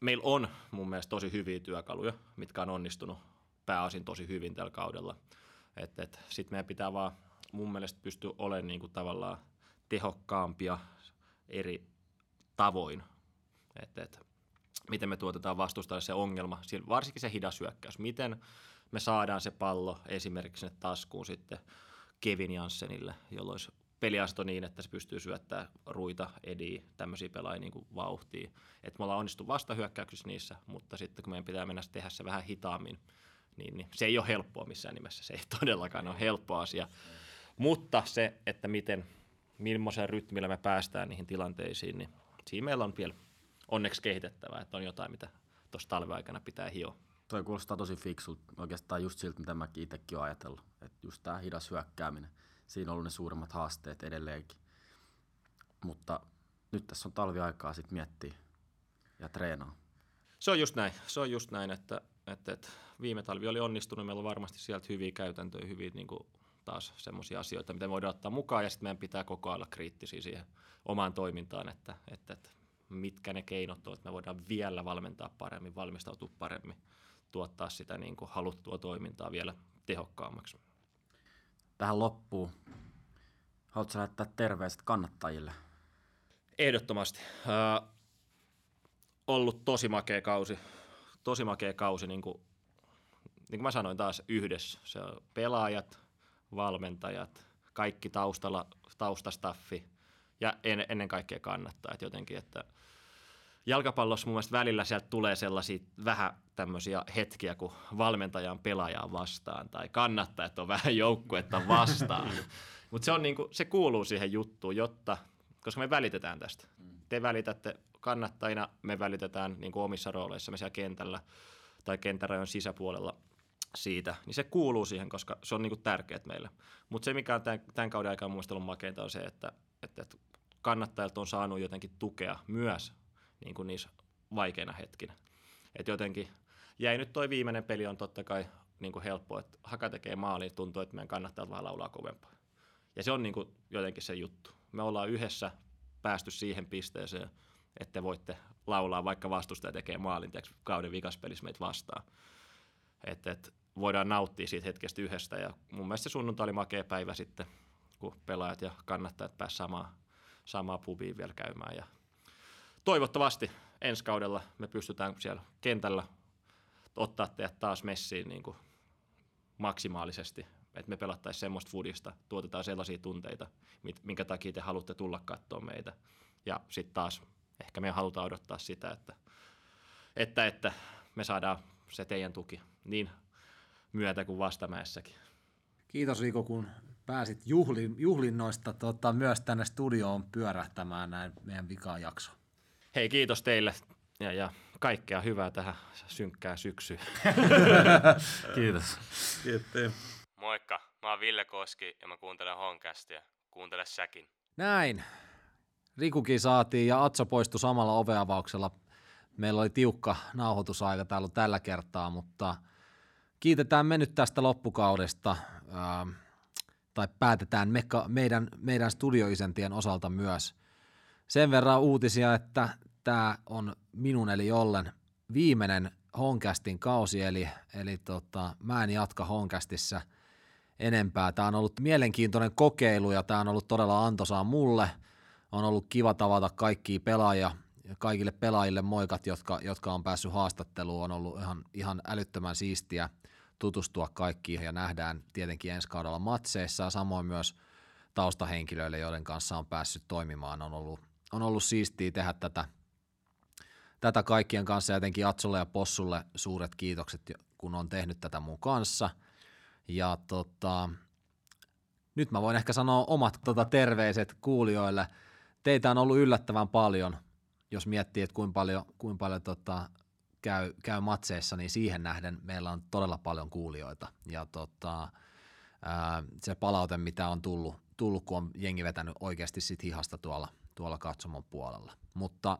[SPEAKER 3] meillä on mun mielestä tosi hyviä työkaluja, mitkä on onnistunut pääosin tosi hyvin tällä kaudella. Sitten meidän pitää vaan mun mielestä pystyä olemaan niin kuin tavallaan tehokkaampia eri tavoin. Et, et, miten me tuotetaan vastustajalle se ongelma, varsinkin se hidas hyökkäys. Miten me saadaan se pallo esimerkiksi sinne taskuun sitten Kevin Janssenille, jolloin olisi peliasto niin, että se pystyy syöttämään ruita, edi, tämmöisiä pelaajia niin vauhtiin. Että me ollaan onnistu vastahyökkäyksissä niissä, mutta sitten kun meidän pitää mennä tehdä se vähän hitaammin, niin, niin se ei ole helppoa missään nimessä. Se ei *laughs* todellakaan ole helppo asia. Mutta se, että miten, millaisen rytmillä me päästään niihin tilanteisiin, niin siinä meillä on vielä onneksi kehitettävää, että on jotain, mitä tuossa talven aikana pitää hioa.
[SPEAKER 5] Toi kuulostaa tosi fiksulta, oikeastaan just siltä, mitä mäkin itsekin olen ajatellut. Että just tämä hidas hyökkääminen, siinä on ollut ne suurimmat haasteet edelleenkin. Mutta nyt tässä on talviaikaa sitten miettiä ja treenaa.
[SPEAKER 3] Se on just näin, se on just näin, että, että, että viime talvi oli onnistunut, meillä on varmasti sieltä hyviä käytäntöjä, hyviä niin kuin taas semmoisia asioita, mitä me voidaan ottaa mukaan, ja sitten meidän pitää koko ajan kriittisiä siihen omaan toimintaan, että, että, että mitkä ne keinot on, että me voidaan vielä valmentaa paremmin, valmistautua paremmin, tuottaa sitä niin kuin haluttua toimintaa vielä tehokkaammaksi.
[SPEAKER 5] Tähän loppuun. Haluatko lähettää terveiset kannattajille?
[SPEAKER 3] Ehdottomasti. Äh, ollut tosi makea kausi. Tosi makea kausi, niin kuin, niin kuin mä sanoin taas yhdessä. Se on pelaajat, valmentajat, kaikki taustalla, taustastaffi ja en, ennen kaikkea kannattaa. Että jotenkin, että jalkapallossa mun mielestä välillä sieltä tulee sellaisia vähän tämmöisiä hetkiä, kun valmentaja on pelaajaa vastaan tai kannattajat on vähän joukkuetta vastaan. *laughs* Mutta se, on niinku, se kuuluu siihen juttuun, jotta, koska me välitetään tästä. Te välitätte kannattajina, me välitetään niin kuin omissa rooleissa me siellä kentällä tai kentärajon sisäpuolella siitä, niin se kuuluu siihen, koska se on niin kuin tärkeät meille. Mutta se, mikä on tämän, tämän kauden aikana ollut makeinta, on se, että, että, että kannattajat on saanut jotenkin tukea myös niin kuin niissä vaikeina hetkinä. Et jotenkin jäi nyt toi viimeinen peli on totta kai niin kuin helppo, että Haka tekee maaliin, tuntuu, että meidän kannattajat vaan laulaa kovempaa. Ja se on niin kuin jotenkin se juttu. Me ollaan yhdessä päästy siihen pisteeseen, että te voitte laulaa, vaikka vastustaja tekee maalin tiiäks, kauden vikaspelissä meitä vastaan. Että et, voidaan nauttia siitä hetkestä yhdestä. Ja mun mielestä se sunnuntai oli makea päivä sitten, kun pelaajat ja kannattajat pääsivät samaa, samaa pubiin vielä käymään. Ja toivottavasti ensi kaudella me pystytään siellä kentällä ottaa teidät taas messiin niin kuin maksimaalisesti, että me pelattaisiin semmoista foodista, tuotetaan sellaisia tunteita, minkä takia te haluatte tulla katsoa meitä. Ja sitten taas ehkä me halutaan odottaa sitä, että, että, että me saadaan se teidän tuki niin myötä kuin vastamäessäkin.
[SPEAKER 1] Kiitos Rico, kun pääsit juhlin, juhlinnoista tota, myös tänne studioon pyörähtämään näin meidän vikajakso.
[SPEAKER 3] Hei, kiitos teille ja, ja kaikkea hyvää tähän synkkään syksyyn. *laughs*
[SPEAKER 5] Kiitos.
[SPEAKER 4] Kiitos.
[SPEAKER 7] Moikka, mä oon Ville Koski ja mä kuuntelen Honkastia. Kuuntele säkin.
[SPEAKER 1] Näin. Rikukin saatiin ja Atso poistui samalla oveavauksella. Meillä oli tiukka nauhoitusaika täällä tällä kertaa, mutta kiitetään me nyt tästä loppukaudesta. Ähm, tai päätetään me, meidän, meidän studioisentien osalta myös. Sen verran uutisia, että tämä on minun eli Jollen viimeinen Honkastin kausi, eli, eli tota, mä en jatka Honkastissa enempää. Tämä on ollut mielenkiintoinen kokeilu ja tämä on ollut todella antoisaa mulle. On ollut kiva tavata kaikkia pelaajia, kaikille pelaajille moikat, jotka, jotka on päässyt haastatteluun. On ollut ihan, ihan älyttömän siistiä tutustua kaikkiin ja nähdään tietenkin ensi kaudella matseissa ja samoin myös taustahenkilöille, joiden kanssa on päässyt toimimaan. On ollut, on ollut siistiä tehdä tätä, tätä kaikkien kanssa, jotenkin Atsolle ja Possulle suuret kiitokset, kun on tehnyt tätä mun kanssa. Ja tota, nyt mä voin ehkä sanoa omat tota, terveiset kuulijoille. Teitä on ollut yllättävän paljon, jos miettii, että kuinka paljon, kuinka paljon tota, käy, käy matseissa, niin siihen nähden meillä on todella paljon kuulijoita. Ja tota, ää, se palaute, mitä on tullut, tullut, kun on jengi vetänyt oikeasti sit hihasta tuolla, tuolla katsomon puolella. Mutta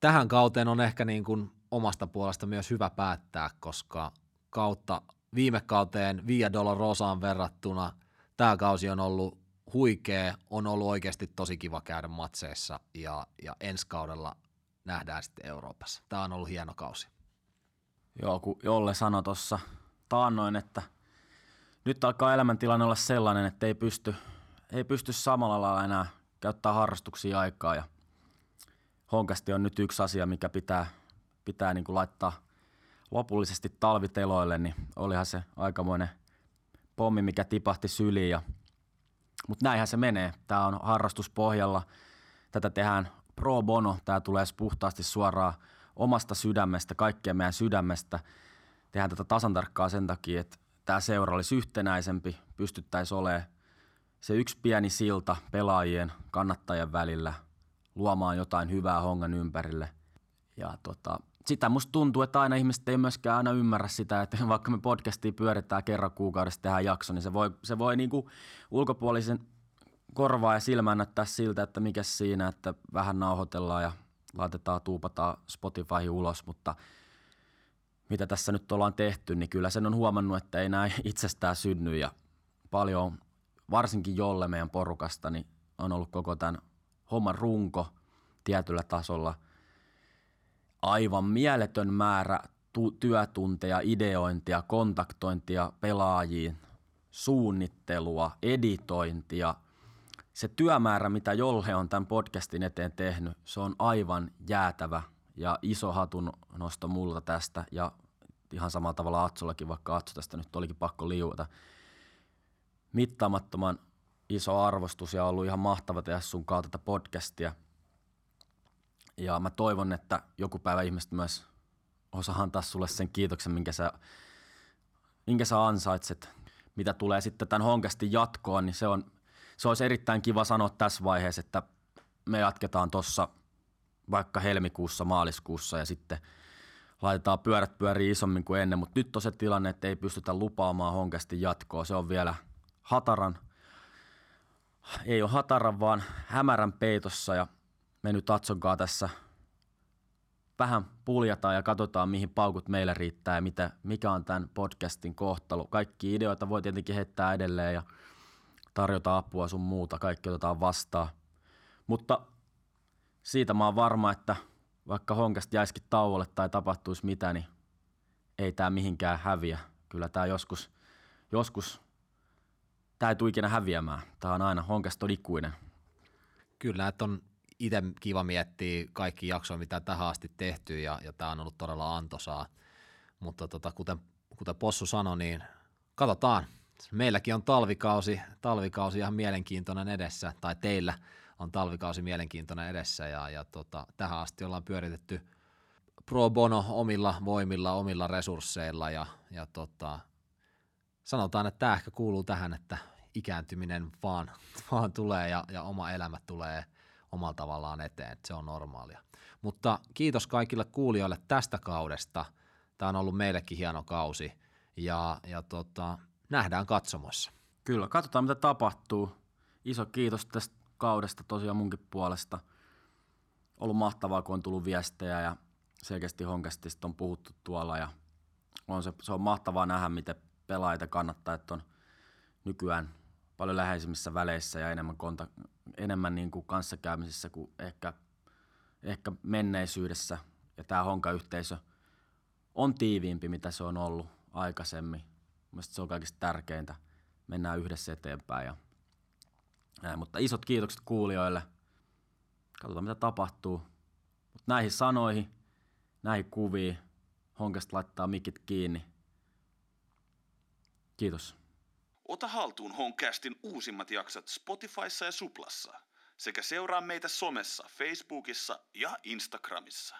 [SPEAKER 1] tähän kauteen on ehkä niin kuin omasta puolesta myös hyvä päättää, koska kautta viime kauteen Via Dolorosaan verrattuna tämä kausi on ollut huikea, on ollut oikeasti tosi kiva käydä matseissa ja, ja ensi kaudella nähdään sitten Euroopassa. Tämä on ollut hieno kausi.
[SPEAKER 5] Joo, kun Jolle sanoi tuossa taannoin, että nyt alkaa elämäntilanne olla sellainen, että ei pysty, ei pysty samalla lailla enää käyttää harrastuksia aikaa. Ja honkasti on nyt yksi asia, mikä pitää, pitää niin kuin laittaa lopullisesti talviteloille, niin olihan se aikamoinen pommi, mikä tipahti syliin. Ja, mutta näinhän se menee. Tämä on harrastuspohjalla. Tätä tehdään pro bono. Tämä tulee puhtaasti suoraan omasta sydämestä, kaikkea meidän sydämestä. Tehdään tätä tasan tarkkaa sen takia, että tämä seura olisi yhtenäisempi, pystyttäisiin olemaan se yksi pieni silta pelaajien, kannattajien välillä, luomaan jotain hyvää hongan ympärille. Ja tota, sitä musta tuntuu, että aina ihmiset ei myöskään aina ymmärrä sitä, että *laughs* vaikka me podcastia pyöritetään kerran kuukaudessa tehdään jakso, niin se voi, se voi niinku ulkopuolisen korvaa ja silmään näyttää siltä, että mikä siinä, että vähän nauhoitellaan ja laitetaan, tuupataan Spotify ulos, mutta mitä tässä nyt ollaan tehty, niin kyllä sen on huomannut, että ei näin *laughs* itsestään synny ja paljon, varsinkin jolle meidän porukasta, niin on ollut koko tämän homman runko tietyllä tasolla. Aivan mieletön määrä tu- työtunteja, ideointia, kontaktointia pelaajiin, suunnittelua, editointia. Se työmäärä, mitä Jolle on tämän podcastin eteen tehnyt, se on aivan jäätävä ja iso hatun nosto multa tästä ja ihan samalla tavalla Atsollakin, vaikka Atso tästä nyt olikin pakko liuta. Mittaamattoman iso arvostus ja ollut ihan mahtava tehdä sun kautta tätä podcastia. Ja mä toivon, että joku päivä ihmiset myös osaa antaa sulle sen kiitoksen, minkä sä, minkä sä ansaitset. Mitä tulee sitten tämän honkasti jatkoon, niin se, on, se olisi erittäin kiva sanoa tässä vaiheessa, että me jatketaan tuossa vaikka helmikuussa, maaliskuussa ja sitten laitetaan pyörät pyöriin isommin kuin ennen, mutta nyt on se tilanne, että ei pystytä lupaamaan honkasti jatkoa. Se on vielä hataran, ei ole hataran, vaan hämärän peitossa ja me nyt Atsonkaan tässä vähän puljataan ja katsotaan, mihin paukut meillä riittää ja mitä, mikä on tämän podcastin kohtalo. Kaikki ideoita voi tietenkin heittää edelleen ja tarjota apua sun muuta. Kaikki otetaan vastaan. Mutta siitä mä oon varma, että vaikka honkasta jäisikin tauolle tai tapahtuisi mitä, niin ei tämä mihinkään häviä. Kyllä tämä joskus, joskus tämä ei tule ikinä häviämään. Tämä on aina, honkasta on ikuinen.
[SPEAKER 1] Kyllä, että on itse kiva miettiä kaikki jaksoja, mitä tähän asti tehty ja, ja tämä on ollut todella antoisaa. Mutta tota, kuten, kuten Possu sanoi, niin katsotaan. Meilläkin on talvikausi, talvikausi ihan mielenkiintoinen edessä, tai teillä on talvikausi mielenkiintoinen edessä ja, ja tota, tähän asti ollaan pyöritetty pro bono omilla voimilla, omilla resursseilla ja, ja tota, sanotaan, että tämä ehkä kuuluu tähän, että ikääntyminen vaan, *laughs* vaan tulee ja, ja oma elämä tulee omalla tavallaan eteen, se on normaalia. Mutta kiitos kaikille kuulijoille tästä kaudesta. Tämä on ollut meillekin hieno kausi ja, ja tota, nähdään katsomossa.
[SPEAKER 5] Kyllä, katsotaan mitä tapahtuu. Iso kiitos tästä kaudesta tosiaan munkin puolesta. Ollut mahtavaa, kun on tullut viestejä ja selkeästi honkastista on puhuttu tuolla ja on se, se on mahtavaa nähdä, miten pelaajat kannattaa, että on nykyään paljon läheisimmissä väleissä ja enemmän, konta, enemmän niin kuin kanssakäymisissä kuin ehkä, ehkä menneisyydessä. Ja tämä Honka-yhteisö on tiiviimpi, mitä se on ollut aikaisemmin. Mielestäni se on kaikista tärkeintä. Mennään yhdessä eteenpäin. Ja, näin. Mutta isot kiitokset kuulijoille. Katsotaan, mitä tapahtuu. Mutta näihin sanoihin, näihin kuviin, Honkasta laittaa mikit kiinni. Kiitos.
[SPEAKER 2] Ota haltuun Honcastin uusimmat jaksot Spotifyssa ja Suplassa sekä seuraa meitä somessa, Facebookissa ja Instagramissa.